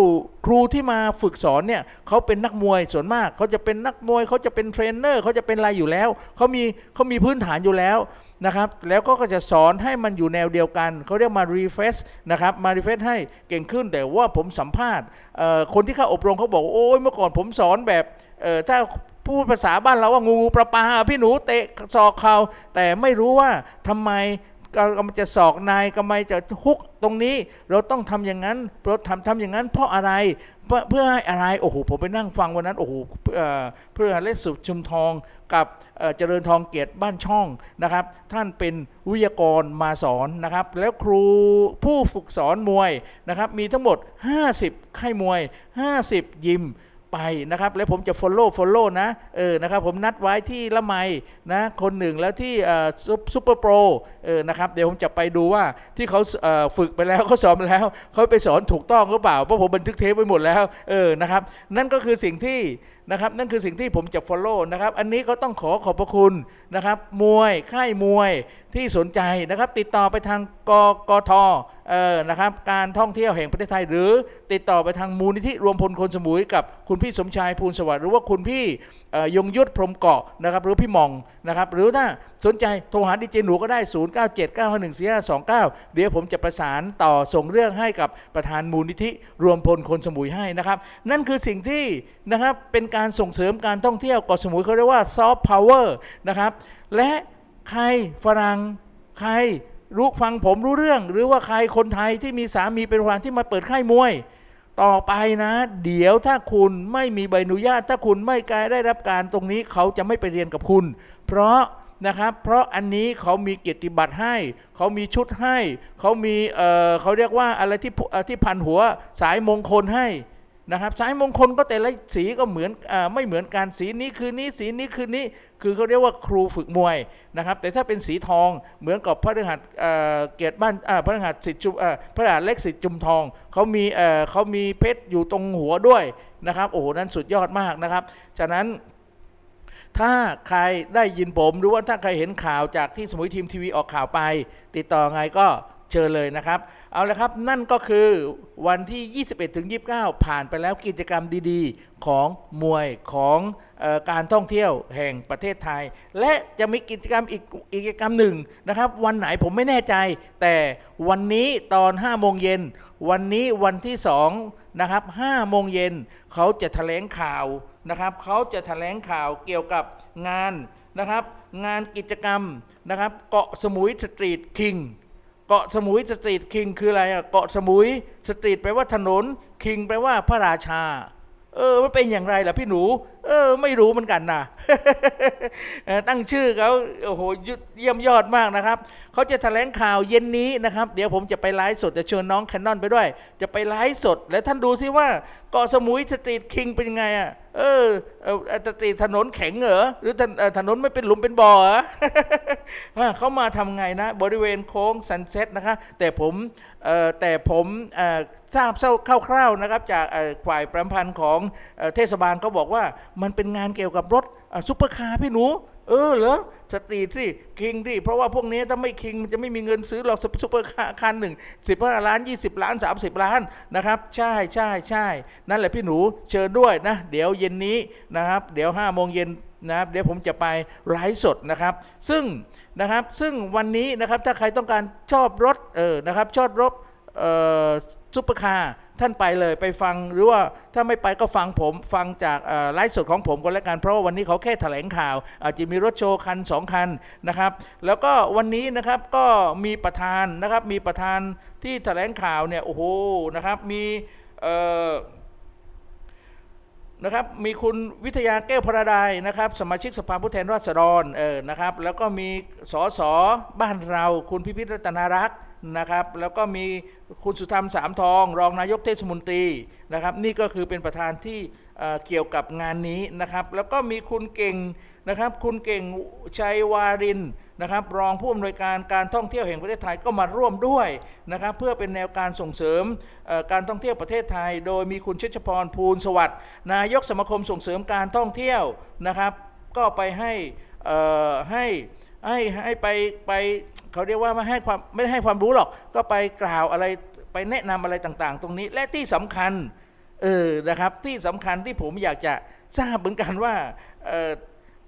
ครูที่มาฝึกสอนเนี่ยเขาเป็นนักมวยส่วนมากเขาจะเป็นนักมวยเขาจะเป็นเทรนเนอร์เขาจะเป็นอะไรอยู่แล้วเขามีเขามีพื้นฐานอยู่แล้วนะครับแล้วก็จะสอนให้มันอยู่แนวเดียวกันเขาเรียกมา refresh นะครับมา refresh ให้เก่งขึ้นแต่ว่าผมสัมภาษณ์คนที่เข้าอบรมเขาบอกโอ้ยเมื่อก่อนผมสอนแบบถ้าพูดภาษาบ้านเราว่างูๆปลาๆพี่หนูเตะศอกเขาแต่ไม่รู้ว่าทำไม กำลังจะศอกนายกำไมจะฮุกตรงนี้ เราต้องทำอย่างนั้นเราทำทำอย่างนั้น เพราะอะไรเพื่อเพื่อให้อะไรโอ้โหผมไปนั่งฟังวันนั้นโอ้โหเอ่อเพื่อเลสุชุมทองกับเอ่อเจริญทองเกียรติบ้านช่องนะครับ ท่านเป็นวิทยากรมาสอนนะครับ แล้วครูผู้ฝึกสอนมวยนะครับ มีทั้งหมด 50 ค่ายมวย 50 ยิม ไปนะครับแล้วผมจะ follow follow นะเออนะครับผมนัดไว้ที่ละไมนะคนหนึ่งแล้วที่ซูเปอร์โปรเออนะครับเดี๋ยวผมจะไปดูว่าที่เขาเฝึกไปแล้วเขาสอนไปแล้วเขาไปสอนถูกต้องหรือเปล่าเพราะผมบันทึกเทปไว้หมดแล้วเออนะครับนั่นก็คือสิ่งที่นะครับนั่นคือสิ่งที่ผมจะ follow นะครับอันนี้ก็ต้องขอขอบพระคุณนะครับมวยค่ายมวย ที่สนใจนะครับติดต่อไปทางกกทเออนะครับการท่องเที่ยวแห่งประเทศไทย หรือติดต่อไปทางมูลนิธิรวมพลคนสมุยกับคุณพี่สมชายภูลสวัสดิ์หรือว่าคุณพี่ยงยุทธพรมเกาะนะครับหรือพี่มองนะครับหรือถ้าสนใจโทรหาดีเจหนูก็ได้ 0 9 7 9 5 1 4 5 2 9 เดี๋ยวผมจะประสานต่อส่งเรื่องให้กับประธานมูลนิธิรวมพลคนสมุยให้นะครับ นั่นคือสิ่งที่นะครับเป็นการส่งเสริมการท่องเที่ยวเกาะสมุยเขาเรียกว่าซอฟต์พาวเวอร์นะครับและ ใครฝรั่งใครรู้ฟังผมรู้เรื่อง หรือว่าใครคนไทยที่มีสามีเป็นฝรั่งที่มาเปิดค่ายมวย ต่อไปนะ เดี๋ยวถ้าคุณไม่มีใบอนุญาต ถ้าคุณไม่กายได้รับการตรงนี้เขาจะไม่ไปเรียนกับคุณ เพราะนะครับเพราะอันนี้เขามีเกียรติบัตรให้ เขามีชุดให้ เขามีเเขาเรียกว่าอะไรที่ที่พันหัวสายมงคลให้ นะครับสายมงคลก็แต่ละสีก็เหมือนอไม่เหมือนกันสีนี้คือนี้สีนี้คือนี้คือเขาเรียกว่าครูฝึกมวยนะครับ แต่ถ้าเป็นสีทองเหมือนกับพระฤหัสเเกียรติบ้านพระฤหัสสิทธิ์จุมเอ่อพระฤหัสเล็กสิทธิ์จุมทองเขามีเเขามีเพชรอยู่ตรงหัวด้วยนะครับโอ้โหนั้นสุดยอดมากนะครับฉะนั้นถ้าใครได้ยินผมหรือว่าถ้าใครเห็นข่าวจากที่สมุยทีมทีวีออกข่าวไป ติดต่อไงก็ เชิญเลยนะครับ เอาละครับนั่นก็คือวันที่ 21ถึง29 ผ่านไปแล้วกิจกรรมดีๆ ของมวยของออการท่องเที่ยวแห่งประเทศไทย และจะมีกิจกรรมอีกอีกกิจกรรมหนึ่งนะครับ วันไหนผมไม่แน่ใจ แต่วันนี้ตอน5โมงเย็นวันนี้วันที่2นะครับ5โมงเย็นเขาจะแถลงข่าวนะครับเขาจะแถลงข่าวเกี่ยวกับงานนะครับ งานกิจกรรมนะครับ เกาะสมุยสตรีทคิง เกาะสมุยสตรีทคิงคืออะไรอะเกาะสมุยstreet แปลว่าถนน king แปลว่าพระราชา เออมันเป็นอย่างไรล่ะพี่หนูเออ ไม่รู้เหมือนกันนะเอ่อตั้งชื่อเขาโอ้โหยุเยี่ยมยอดมากนะครับเขาจะแถลงข่าวเย็นนี้นะครับ เดี๋ยวผมจะไปไลฟ์สดจะเชิญน้องแคนนอนไปด้วย จะไปไลฟ์สด แล้วท่านดูซิว่าเกาะสมุย Street King เป็นไงอะเออ street ถนนแข็งเหรอหรือถนเอ่อถนนไม่เป็นหลุมเป็นบ่อเหรออ่าเขามาทำไงนะ บริเวณโค้ง Sunset นะคะ แต่ผมแต่ผมเอ่อทราบคร่าวๆนะครับ จากฝ่ายประพันธ์ของเอเทศบาลเขาบอกว่ามันเป็นงานเกี่ยวกับรถซุปเปอร์คาร์พี่หนู เออเหรอ street สิ king ดิเพราะว่าพวกนี้ถ้าไม่ king มันจะไม่มีเงินซื้อหรอกซุปเปอร์คาร์คันหนึ่งสิบห้าล้านยี่สิบล้านสามสิบล้านนะครับ ใช่ใช่ใช่นั่นแหละพี่หนูเชิญด้วยนะ เดี๋ยวเย็นนี้นะครับ เดี๋ยวห้าโมงเย็นนะครับเดี๋ยวผมจะไปไลฟ์สดนะครับ ซึ่งนะครับซึ่งวันนี้นะครับถ้าใครต้องการชอบรถเออนะครับชอบรถเออ ซุปเปอร์คาร์ท่านไปเลยไปฟังหรือว่าถ้าไม่ไปก็ฟังผมฟังจากไลฟ์สดของผมก็แล้วกัน เพราะว่าวันนี้เขาแค่แถลงข่าวอาจจะมีรถโชว์คันสองคันนะครับ แล้วก็วันนี้นะครับก็มีประธานนะครับมีประธานที่แถลงข่าวเนี่ยโอ้โหนะครับมีนะครับมีคุณวิทยาแก้วพระดายนะครับ สมาชิกสภาผู้แทนราษฎรเออนะครับ แล้วก็มีสสบ้านเราคุณพิพิธรัตนารักษ์ นะครับ แล้วก็มีคุณสุธรรมสามทอง รองนายกเทศมนตรีนะครับ นี่ก็คือเป็นประธานที่เเกี่ยวกับงานนี้นะครับ แล้วก็มีคุณเก่งนะครับ คุณเก่งชัยวารินนะครับ รองผู้อำนวยการการท่องเที่ยวแห่งประเทศไทยก็มาร่วมด้วยนะครับ เพื่อเป็นแนวการส่งเสริมการท่องเที่ยวประเทศไทย โดยมีคุณชิชพรภูลสวัสดิ์นายกสมาคมส่งเสริมการท่องเที่ยวนะครับ ก็ไปให้ให้ให้ให้ไปไป เขาเรียกว่าไม่ให้ความไม่ได้ให้ความรู้หรอก ก็ไปกล่าวอะไรไปแนะนำอะไรต่าง ๆ ตรงนี้ และที่สำคัญเออนะครับที่สำคัญที่ผมอยากจะทราบเหมือนกันว่า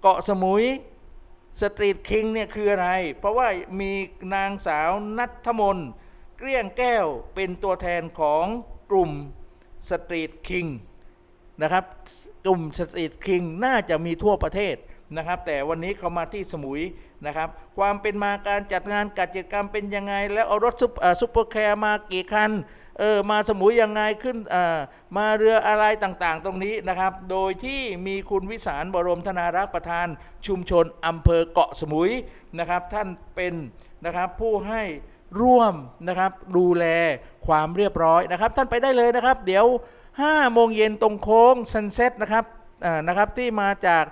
เกาะสมุยสตรีทคิงเนี่ยคืออะไร เพราะว่ามีนางสาวนัทมนเกลี้ยงแก้วเป็นตัวแทนของกลุ่ม Street King นะครับกลุ่ม Street King น่าจะมีทั่วประเทศ นะครับ แต่วันนี้เขามาที่สมุยนะครับ ความเป็นมาการจัดงานกิจกรรมเป็นยังไง แล้วเอารถซุปเปอร์คาร์มากี่คันเออมาสมุยยังไงขึ้นมาเรืออะไรต่างๆ ตรงนี้นะครับ โดยที่มีคุณวิสารบรมธนารักษ์ประธานชุมชนอำเภอเกาะสมุยนะครับ ท่านเป็นนะครับผู้ให้ร่วมนะครับดูแลความเรียบร้อยนะครับ ท่านไปได้เลยนะครับ เดี๋ยว5โมงเย็นตรงโค้ง Sunset นะครับ นะครับที่มาจาก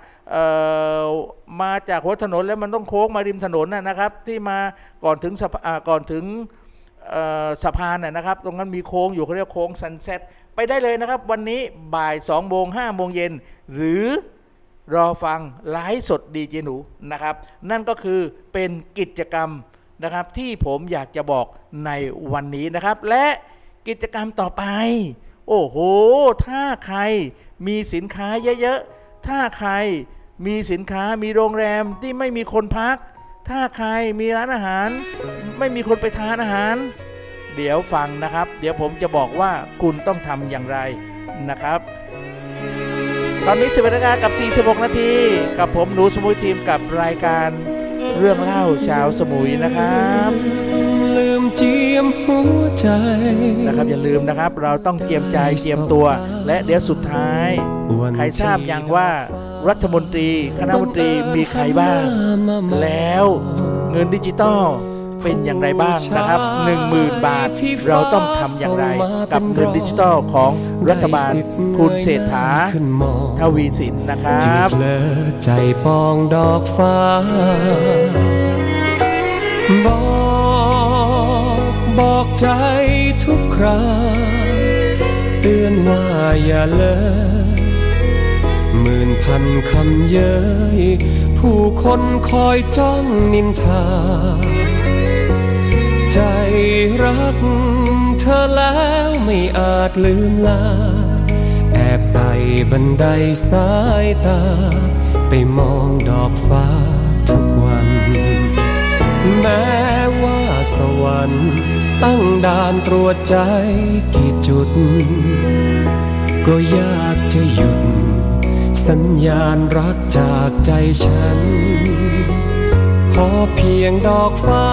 มาจากหัวถนนแล้วมันต้องโค้งมาริมถนนนะครับ ที่มาก่อนถึงก่อนถึงสะพานนะนะครับ ตรงนั้นมีโค้งอยู่เขาเรียกโค้ง Sunset ไปได้เลยนะครับ วันนี้บ่าย2โมง5โมงเย็นหรือรอฟังไลฟ์สดดีเจหนูนะครับ นั่นก็คือเป็นกิจกรรมนะครับที่ผมอยากจะบอกในวันนี้นะครับ และกิจกรรมต่อไป โอ้โห ถ้าใคร มีสินค้าเยอะๆ ถ้าใครมีสินค้ามีโรงแรมที่ไม่มีคนพัก ถ้าใครมีร้านอาหาร ไม่มีคนไปทานอาหาร เดี๋ยวฟังนะครับ เดี๋ยวผมจะบอกว่าคุณต้องทำอย่างไรนะครับ ตอนนี้สิบนาฬิกากับ 46 นาที กับผมหนูสมุยทีมกับรายการเรื่องเล่าชาวสมุยนะครับ ลืมเจียมหัวใจนะครับอย่าลืมนะครับ เราต้องเตรียมใจเตรียมตัว และเดี๋ยวสุดท้าย ใครทราบยังว่ารัฐมนตรีคณะมนตรีมีใครบ้าง แล้วเงินดิจิตอลเป็นอย่างไรบ้างนะครับ 10,000 บาทเราต้องทำอย่างไร กับเงินดิจิตอลของรัฐบาลคุณเศรษฐาขึ้นมองทวีสินนะครัจึงบเพลอใจปองดอกฟ้า บอกใจทุกครา เตือนว่าอย่าเลยหมื่นพันคำเย้ย ผู้คนคอยจ้องนินทา ใจรักเธอแล้วไม่อาจลืมลา แอบไต่บันไดสายตา ไปมองดอกฟ้าทุกวันแม้ สวรรค์ ตั้งด่านตรวจใจกี่จุด ก็ยากจะหยุด สัญญาณรักจากใจฉัน ขอเพียงดอกฟ้า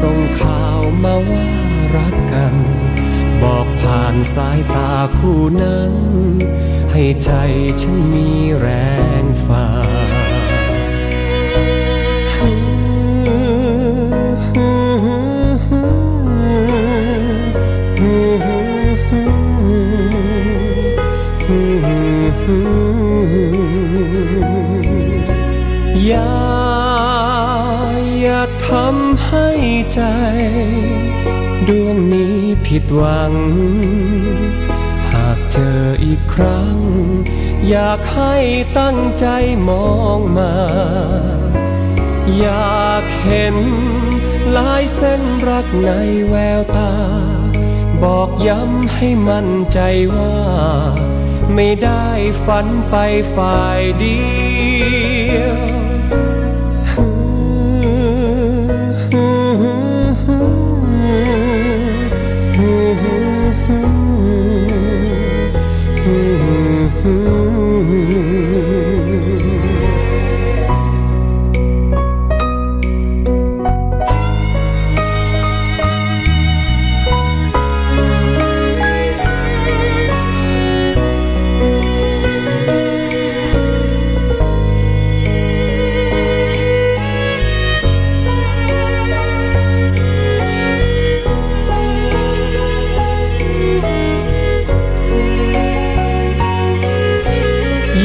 ส่งข่าวมาว่ารักกัน บอกผ่านสายตาคู่นั้น ให้ใจฉันมีแรงฝ่า ทำให้ใจ ดวงนี้ผิดหวัง หากเจออีกครั้ง อยากให้ตั้งใจมองมา อยากเห็นลายเส้นรักในแววตา บอกย้ำให้มั่นใจว่า ไม่ได้ฝันไปฝ่ายเดียว เ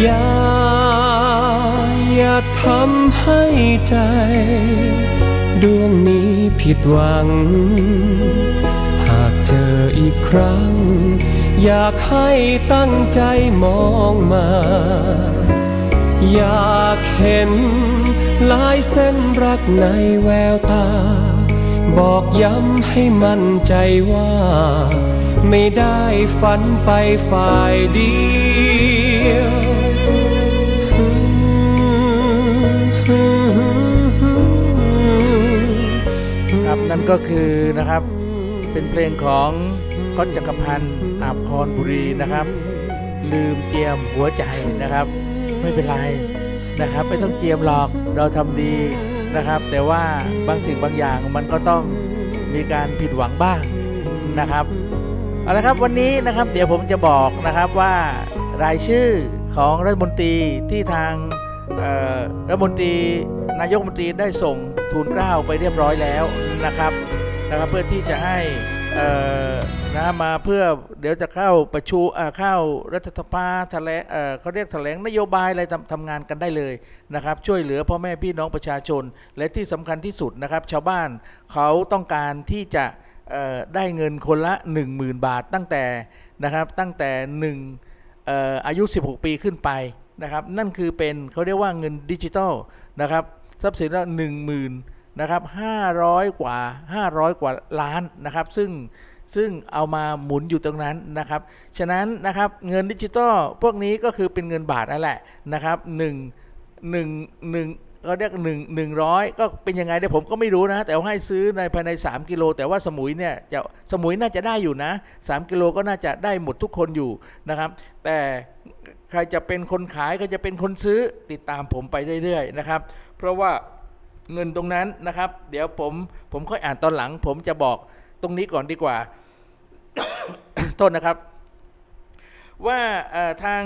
อย่าอย่าทำให้ใจ ดวงนี้ผิดหวัง หากเจออีกครั้ง อยากให้ตั้งใจมองมา อยากเห็นลายเส้นรักในแววตา บอกย้ำให้มั่นใจว่า ไม่ได้ฝันไปฝ่ายเดียว นั่นก็คือนะครับเป็นเพลงของก้อนจักรพันธ์อาภรบุรีนะครับ ลืมเจียมหัวใจนะครับ ไม่เป็นไรนะครับ ไม่ต้องเจียมหรอกเราทำดีนะครับ แต่ว่าบางสิ่งบางอย่างมันก็ต้องมีการผิดหวังบ้างนะครับเอาละครับวันนี้นะครับเดี๋ยวผมจะบอกนะครับว่ารายชื่อของรัฐมนตรีที่ทางรัฐมนตรี นายกมนตรีได้ส่งทูลเกล้าไปเรียบร้อยแล้วนะครับนะครับเพื่อที่จะให้นะมาเพื่อเดี๋ยวจะเข้าประชุมเข้ารัฐสภาแถลงเเขาเรียกแถลงนโยบายอะไรทำทำงานกันได้เลยนะครับ ช่วยเหลือพ่อแม่พี่น้องประชาชน และที่สำคัญที่สุดนะครับ ชาวบ้านเขาต้องการที่จะได้เงินคนละ 10,000 บาทตั้งแต่นะครับตั้งแต่1อ่ออายุ 16 ปีขึ้นไปนะครับ นั่นคือเป็นเขาเรียกว่าเงินดิจิทัลนะครับ ทรัพย์สินละ10,000นนะครับ500กว่า500กว่าล้านนะครับ ซึ่งซึ่งเอามาหมุนอยู่ตรงนั้นนะครับ ฉะนั้นนะครับเงินดิจิทัลพวกนี้ก็คือเป็นเงินบาทนั่นแหละนะครับ1 1 1เขาเรียกหนึ่งหนึ่งร้อยก็เป็นยังไงเนี่ยผมก็ไม่รู้นะ แต่ว่าให้ซื้อในภายใน 3 กิโล แต่ว่าสมุยเนี่ยจะสมุยน่าจะได้อยู่นะ 3 กิโลก็น่าจะได้หมดทุกคนอยู่นะครับ แต่ใครจะเป็นคนขายใครจะเป็นคนซื้อติดตามผมไปเรื่อยๆนะครับ เพราะว่าเงินตรงนั้นนะครับ เดี๋ยวผมผมค่อยอ่านตอนหลัง ผมจะบอกตรงนี้ก่อนดีกว่า โทษนะครับ ว่าทาง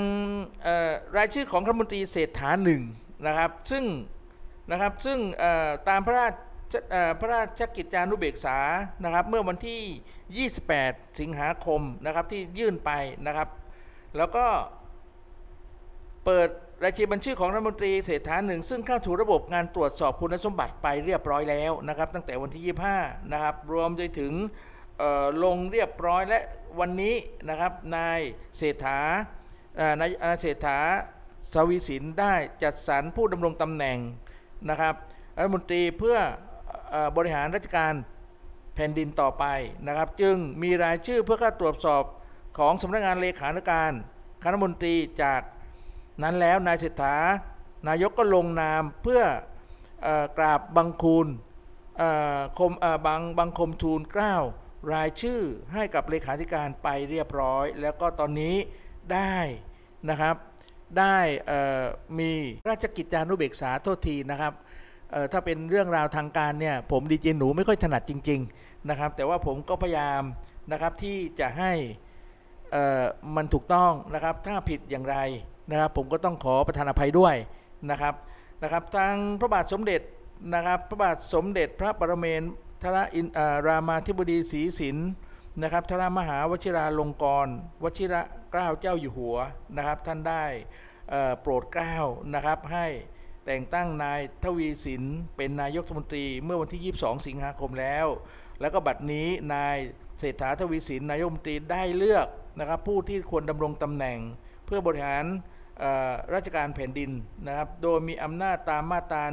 รายชื่อของรัฐมนตรีเศรษฐาหนึ่งนะครับ ซึ่งนะครับซึ่งตามพระราชพระราชกิจจานุเบกษานะครับ เมื่อวันที่ 28 สิงหาคมนะครับที่ยื่นไปนะครับ แล้วก็เปิด รายชื่อบัญชีของรัฐมนตรีเศรษฐาหนึ่งซึ่งเข้าถูระบบงานตรวจสอบคุณสมบัติไปเรียบร้อยแล้วนะครับตั้งแต่วันที่ 25 นะครับ รวมไปถึงลงเรียบร้อยและวันนี้นะครับนายเศรษฐาเอ่อนายเศรษฐาสวีสินได้จัดสรรผู้ดำรงตำแหน่งนะครับรัฐมนตรีเพื่ออบริหารราชการแผ่นดินต่อไปนะครับ จึงมีรายชื่อเพื่อเข้าตรวจสอบของสำนักงานเลขาธิการคณะมนตรีจาก นั้นแล้วนายเศรษฐานายกก็ลงนามเพื่ออกราบบังคูลคมบังบังคมทูลเกล้ารายชื่อให้กับเลขาธิการไปเรียบร้อย แล้วก็ตอนนี้ได้นะครับได้มีราชกิจจานุเบกษาโทษทีนะครับถ้าเป็นเรื่องราวทางการเนี่ยผมดีเจหนูไม่ค่อยถนัดจริง ๆนะครับ แต่ว่าผมก็พยายามนะครับที่จะให้มันถูกต้องนะครับ ถ้าผิดอย่างไร นะครับผมก็ต้องขอประทานอภัยด้วยนะครับนะครับทางพระบาทสมเด็จนะครับพระบาทสมเด็จพระปรเมนทรอินรามาธิบดีศรีสินนะครับทรมหาวชิราลงกรณวชิระเกล้าเจ้าอยู่หัวนะครับท่านได้โปรดเกล้านะครับให้แต่งตั้งนายทวีสินเป็นนายกรัฐมนตรีเมื่อวันที่ 22 สิงหาคมแล้ว แล้วก็บัดนี้นายเศรษฐาทวีสินนายกรัฐมนตรีได้เลือกนะครับผู้ที่ควรดำรงตำแหน่ง เพื่อบริหาร ราชการแผ่นดินนะครับ โดยมีอำนาจตามมาตรา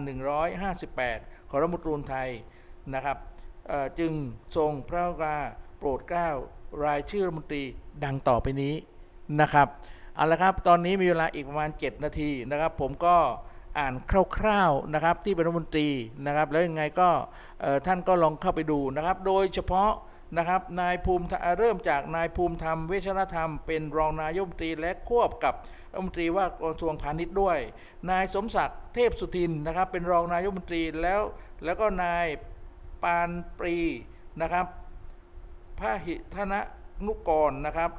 158 ของรัฐธรรมนูญไทยนะครับจึงทรงพระกราโปรดเกล้ารายชื่อรัฐมนตรีดังต่อไปนี้นะครับเอาละครับตอนนี้มีเวลาอีกประมาณ 7 นาทีนะครับ ผมก็อ่านคร่าวๆนะครับที่เป็นรัฐมนตรีนะครับ แล้วยังไงก็ท่านก็ลองเข้าไปดูนะครับ โดยเฉพาะนะครับนายภูมิเริ่มจากนายภูมิธรรมเวชรธรรมเป็นรองนายมตรีและควบกับ รัฐมนตรีว่ากระทรวงพาณิชย์ด้วย นายสมศักดิ์เทพสุทินนะครับเป็นรองนายกรัฐมนตรีแล้วแล้วก็นายปานปรีนะครับพระหิธนะนุกรนะครับ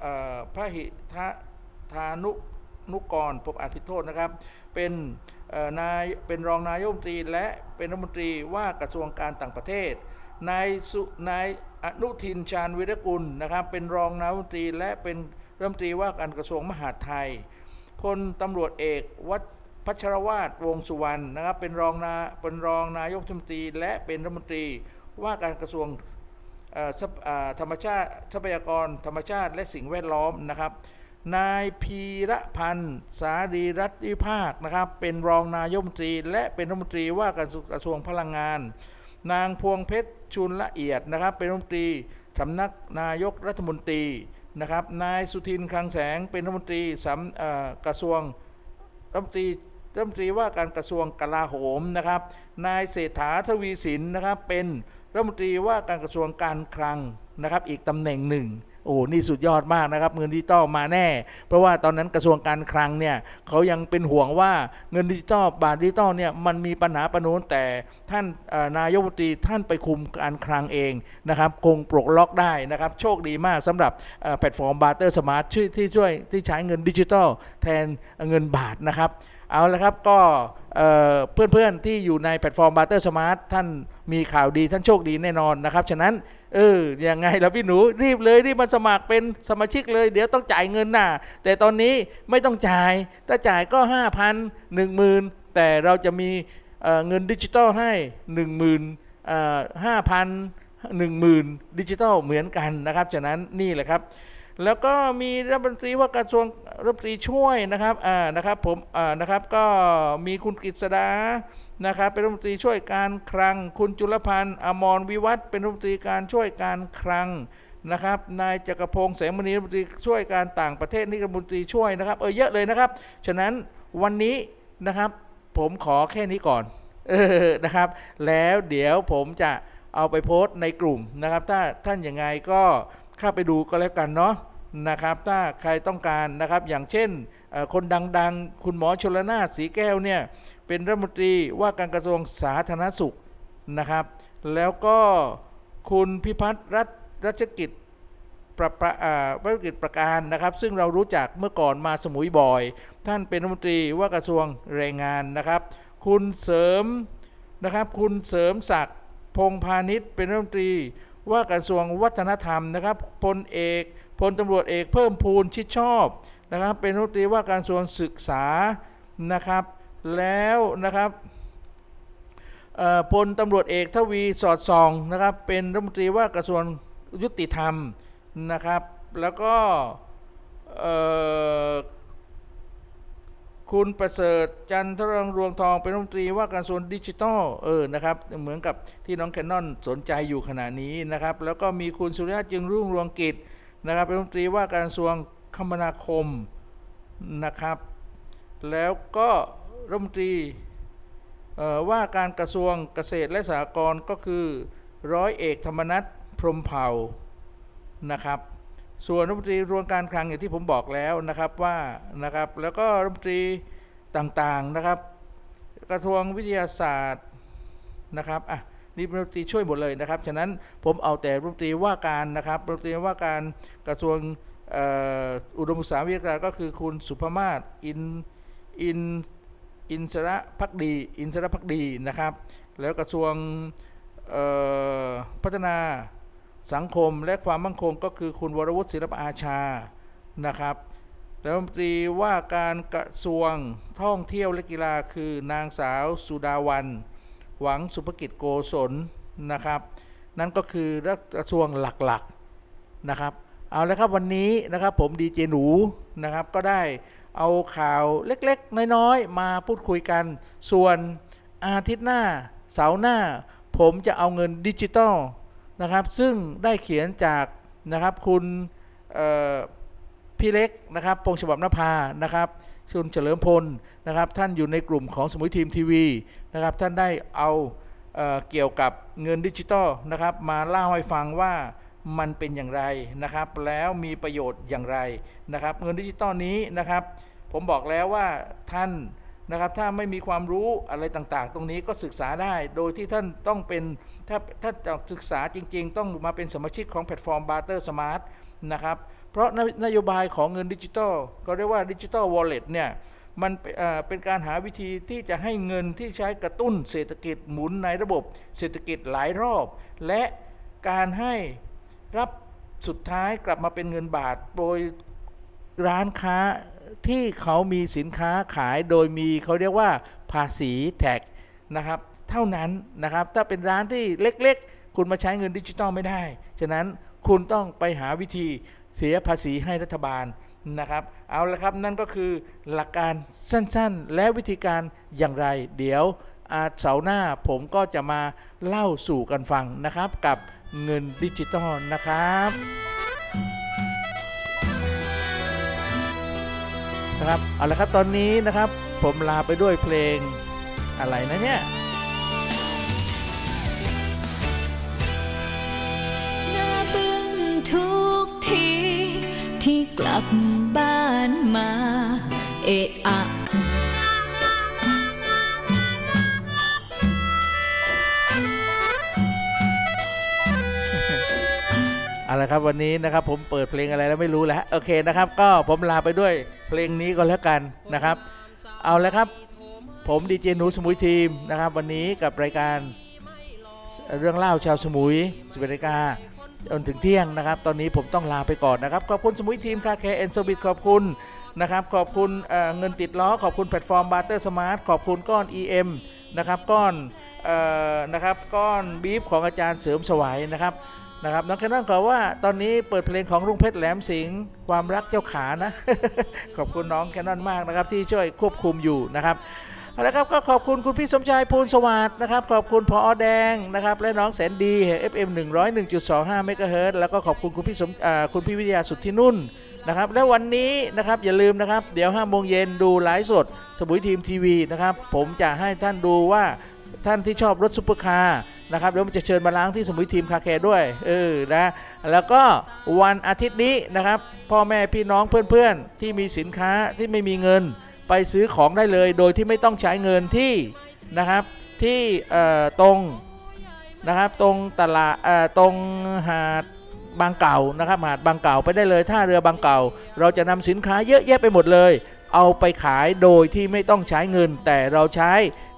พระหิทะธานุนุกรผมอ่านผิดโทษนะครับ เป็นนายเป็นรองนายกรัฐมนตรีและเป็นรัฐมนตรีว่ากระทรวงการต่างประเทศ นายสุนายอนุทินชาญวิรกุลนะครับ เป็นรองนายกรัฐมนตรีและเป็นรัฐมนตรีว่าการกระทรวงมหาดไทย พลตำรวจเอกวัชพัชรวาทวงสุวรรณนะครับเป็นรองนาเป็นรองนายกรัฐมนตรี และเป็นรัฐมนตรีว่าการกระทรวงธรรมชาติทรัพยากรธรรมชาติและสิ่งแวดล้อมนะครับ นายพีระพันธ์สารีรัตน์วิภาคนะครับเป็นรองนายกรัฐมนตรี และเป็นรัฐมนตรีว่าการกระทรวงพลังงาน นางพวงเพชรชุนละเอียดนะครับเป็นรัฐมนตรีสำนักนายกรัฐมนตรี นะครับ นายสุทินคลังแสงเป็นรัฐมนตรีสำกระทรวงรัฐมนตรีรัฐมนตรีว่าการกระทรวงกลาโหมนะครับ นายเศรษฐาทวีสินนะครับเป็นรัฐมนตรีว่าการกระทรวงการคลังนะครับ อีกตำแหน่งหนึ่ง โอ้นี่สุดยอดมากนะครับ เงินดิจิตอลมาแน่ เพราะว่าตอนนั้นกระทรวงการคลังเนี่ยเขายังเป็นห่วงว่าเงินดิจิตอลบาทดิจิตอลเนี่ยมันมีปัญหาประโน้นแต่ท่านนายกรัฐมนตรีท่านไปคุมการคลังเองนะครับคงปลดล็อกได้นะครับ โชคดีมากสำหรับแพลตฟอร์ม Barter Smart ที่ช่วยที่ใช้เงินดิจิตอลแทนเงินบาทนะครับเอาละครับก็เอ่อเพื่อนๆที่อยู่ในแพลตฟอร์ม Barter Smart ท่านมีข่าวดีท่านโชคดีแน่นอนนะครับ ฉะนั้น เออยังไงล่ะพี่หนูรีบเลยรีบมาสมัครเป็นสมาชิกเลย เดี๋ยวต้องจ่ายเงินน่ะ แต่ตอนนี้ไม่ต้องจ่าย ถ้าจ่ายก็ 5 0 0 0 1 0,000แต่เราจะมีเเงินดิจิตอลให้1 0 0 0 0ห้าพันหนึ่งหมื่นดิจิตอลเหมือนกันนะครับฉะนั้นนี่แหละครับ แล้วก็มีรัฐมนตรีว่ากระทรวงรัฐมนตรีช่วยนะครับอ่านะครับผมอ่านะครับก็มีคุณกฤษดา นะครับเป็นรัฐมนตรีช่วยการคลัง คุณจุลพันธ์อมรวิวัฒน์เป็นรัฐมนตรีการช่วยการคลังนะครับนายจักรพงศ์แสงมณีรัฐมนตรีช่วยการต่างประเทศนี่รัฐมนตรีช่วยนะครับเออเยอะเลยนะครับ ฉะนั้นวันนี้นะครับผมขอแค่นี้ก่อนเออนะครับ แล้วเดี๋ยวผมจะเอาไปโพสต์ในกลุ่มนะครับ ถ้าท่านยังไงก็เข้าไปดูก็แล้วกันเนาะนะครับถ้าใครต้องการนะครับอย่างเช่นคนดังๆ คุณหมอชลนาถสีแก้วเนี่ย เป็นรัฐมนตรีว่าการกระทรวงสาธารณสุขนะครับ แล้วก็คุณพิพัฒน์รัตรัชกิจประประอ่าภารกิจประการนะครับ ซึ่งเรารู้จักเมื่อก่อนมาสมุยบ่อย ท่านเป็นรัฐมนตรีว่ากระทรวงแรงงานนะครับ คุณเสริมนะครับคุณเสริมศักดิ์พงพาณิชย์เป็นรัฐมนตรีว่ากระทรวงวัฒนธรรมนะครับพลเอกพลตำรวจเอกเพิ่มพูนชิดชอบนะครับ เป็นรัฐมนตรีว่าการกระทรวงศึกษานะครับ แล้วนะครับพลตำรวจเอกทวีสอดส่องนะครับ เป็นรัฐมนตรีว่ากระทรวงยุติธรรมนะครับ แล้วก็คุณประเสริฐจันทรังรวงทองเป็นรัฐมนตรีว่าการกระทรวงดิจิทัลเออนะครับเหมือนกับที่น้องแคนนอนสนใจอยู่ขณะนี้นะครับ แล้วก็มีคุณสุริยะจึงรุ่งรืองกิจนะครับเป็นรัฐมนตรีว่าการกระทรวงคมนาคมนะครับ แล้วก็ รัฐมนตรีว่าการกระทรวงเกษตรและสหกรณ์ก็คือร้อยเอกธรรมนัฐพรมเผ่านะครับ ส่วนรัฐมนตรีรวมการคลังอย่างที่ผมบอกแล้วนะครับว่านะครับแล้วก็รัฐมนตรีต่างๆนะครับ กระทรวงวิทยาศาสตร์นะครับอะนี่รัฐมนตรีช่วยหมดเลยนะครับ ฉะนั้นผมเอาแต่รัฐมนตรีว่าการนะครับรัฐมนตรีว่าการกระทรวงอ,อ,อุดมศึกษาวิทยาการก็คือคุณสุภมาศอินอิน อินสระพักดี อินสระพักดีนะครับ แล้วกระทรวงพัฒนาสังคมและความมั่นคงก็คือคุณวราวุธศิลปอาชานะครับรัฐมนตรีว่าการกระทรวงท่องเที่ยวและกีฬาคือนางสาวสุดาวรรณหวังสุภกิจโกศลนะครับ นั่นก็คือรัฐกระทรวงหลักๆนะครับ เอาละครับวันนี้นะครับผมดีเจหนูนะครับก็ได้ เอาข่าวเล็กๆ น้อยๆ มาพูดคุยกัน ส่วนอาทิตย์หน้า เสาร์หน้า ผมจะเอาเงินดิจิตอลนะครับ ซึ่งได้เขียนจากนะครับคุณพี่เล็กนะครับพงษ์ฉบับนภานะครับคุณเฉลิมพลนะครับ ท่านอยู่ในกลุ่มของสมุยทีมทีวีนะครับ ท่านได้เอาเออเกี่ยวกับเงินดิจิตอลนะครับ มาเล่าให้ฟังว่า มันเป็นอย่างไรนะครับ แล้วมีประโยชน์อย่างไรนะครับ เงินดิจิตอลนี้นะครับ ผมบอกแล้วว่าท่านนะครับถ้าไม่มีความรู้อะไรต่างๆ ตรงนี้ก็ศึกษาได้ โดยที่ท่านต้องเป็นถ้าถ้าจะศึกษาจริง ๆ ต้องมาเป็นสมาชิกของแพลตฟอร์ม b a r t e r Smart นะครับเพราะนโยบายของเงินดิจิตอลก็เรียกว่า digital wallet เนี่ยมันเป็นการหาวิธีที่จะให้เงินที่ใช้กระตุ้นเศรษฐกิจหมุนในระบบเศรษฐกิจหลายรอบ และการให้ รับสุดท้ายกลับมาเป็นเงินบาทโดยร้านค้าที่เขามีสินค้าขายโดยมีเขาเรียกว่าภาษี tax นะครับ เท่านั้นนะครับ ถ้าเป็นร้านที่เล็กๆ คุณมาใช้เงินดิจิตอลไม่ได้ ฉะนั้นคุณต้องไปหาวิธีเสียภาษีให้รัฐบาลนะครับ เอาละครับนั่นก็คือหลักการสั้นๆ และวิธีการอย่างไร เดี๋ยวอาเสาร์หน้าผมก็จะมาเล่าสู่กันฟังนะครับกับ เงินดิจิตอลนะครับนะครับเอาละครับตอนนี้นะครับผมลาไปด้วยเพลงอะไรนะเนี่ยหน้าบึ้งทุกทีที่กลับบ้านมา เอะอะ เอาละครับวันนี้นะครับผมเปิดเพลงอะไรแล้วไม่รู้แล้วโอเคนะครับ ก็ผมลาไปด้วยเพลงนี้ก็แล้วกันนะครับ เอาละครับ ผมดีเจหนูสมุยทีมนะครับ วันนี้กับรายการเรื่องเล่าชาวสมุยสิบนาฬิกาจนถึงเที่ยงนะครับ ตอนนี้ผมต้องลาไปก่อนนะครับ ขอบคุณสมุยทีมคาแคร์แอนโซบิทขอบคุณนะครับ ขอบคุณเเงินติดล้อ ขอบคุณแพลตฟอร์มบาร์เตอร์สมาร์ทขอบคุณก้อน EM นะครับก้อนออนะครับก้อนบีฟของอาจารย์เสริมสวัยนะครับ นะครับน้องแคนนอนกล่าวว่าตอนนี้เปิดเพลงของลุงเพชรแหลมสิงห์ความรักเจ้าขานะ ขอบคุณน้องแคนนอนมากนะครับที่ช่วยควบคุมอยู่นะครับเอาละครับก็ขอบคุณคุณพี่สมชายพูลสวัสดิ์นะครับขอบคุณผอ.แดงนะครับและน้องแสนดี FM 101.25เมกะเฮิรตซ์แล้วก็ขอบคุณคุณพี่สมคุณพี่วิทยาสุดทธินุ่นนะครับและวันนี้นะครับอย่าลืมนะครับ เดี๋ยว5โมงเย็นดูไลฟ์สด สมุยทีมทีวีนะครับ ผมจะให้ท่านดูว่าท่านที่ชอบรถซุปเปอร์คาร์ นะครับเดี๋ยวมันจะเชิญมาล้างที่สมุยทีม Car Care ด้วยเออนะแล้วก็วันอาทิตย์นี้นะครับพ่อแม่พี่น้องเพื่อนๆ ที่มีสินค้าที่ไม่มีเงินไปซื้อของได้เลย โดยที่ไม่ต้องใช้เงินที่นะครับที่ตรงนะครับตรงตลาดตรงหาดบางเก่านะครับหาดบางเก่าไปได้เลยท่าเรือบางเก่า เราจะนำสินค้าเยอะแยะไปหมดเลย เอาไปขายโดยที่ไม่ต้องใช้เงิน แต่เราใช้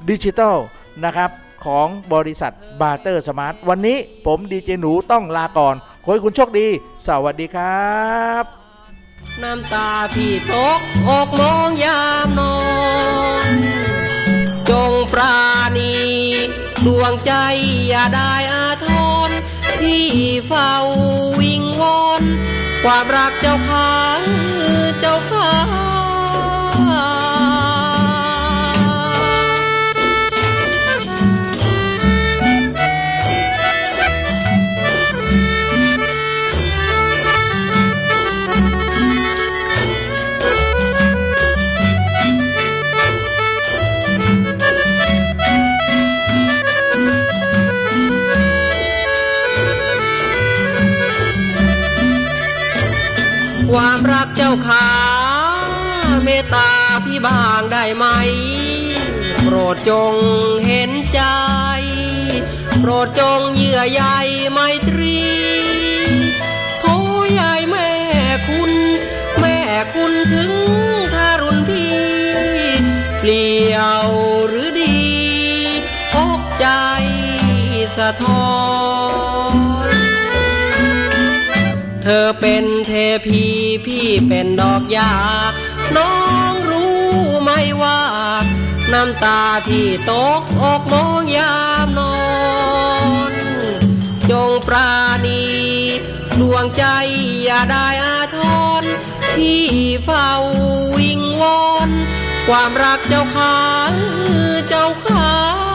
ดิจิทัลนะครับ ของบริษัท Barter Smart วันนี้ผมดีเจหนูต้องลาก่อน ขอให้คุณโชคดี สวัสดีครับ น้ำตาพี่ตกอกมองยามนอนจงปราณีดวงใจอย่าได้อาทรพี่เฝ้าวิงวอนความรักเจ้าขาเจ้าควา จ้าขาเมตตาพี่บางได้ไหม โปรดจงเห็นใจ โปรดจงเยื่อใยไมตรีโทยายแม่คุณ แม่คุณถึงทารุณพี่ เปลี่ยวหรือดีอกใจสะท้อนเธอเป็น เทพีพี่เป็นดอกยา น้องรู้ไหมว่า น้ำตาพี่ตกอกมองยามนอน จงปราณีดวงใจอย่าได้อาทรพี่เฝ้าวิงวอน ความรักเจ้าขาเจ้าขา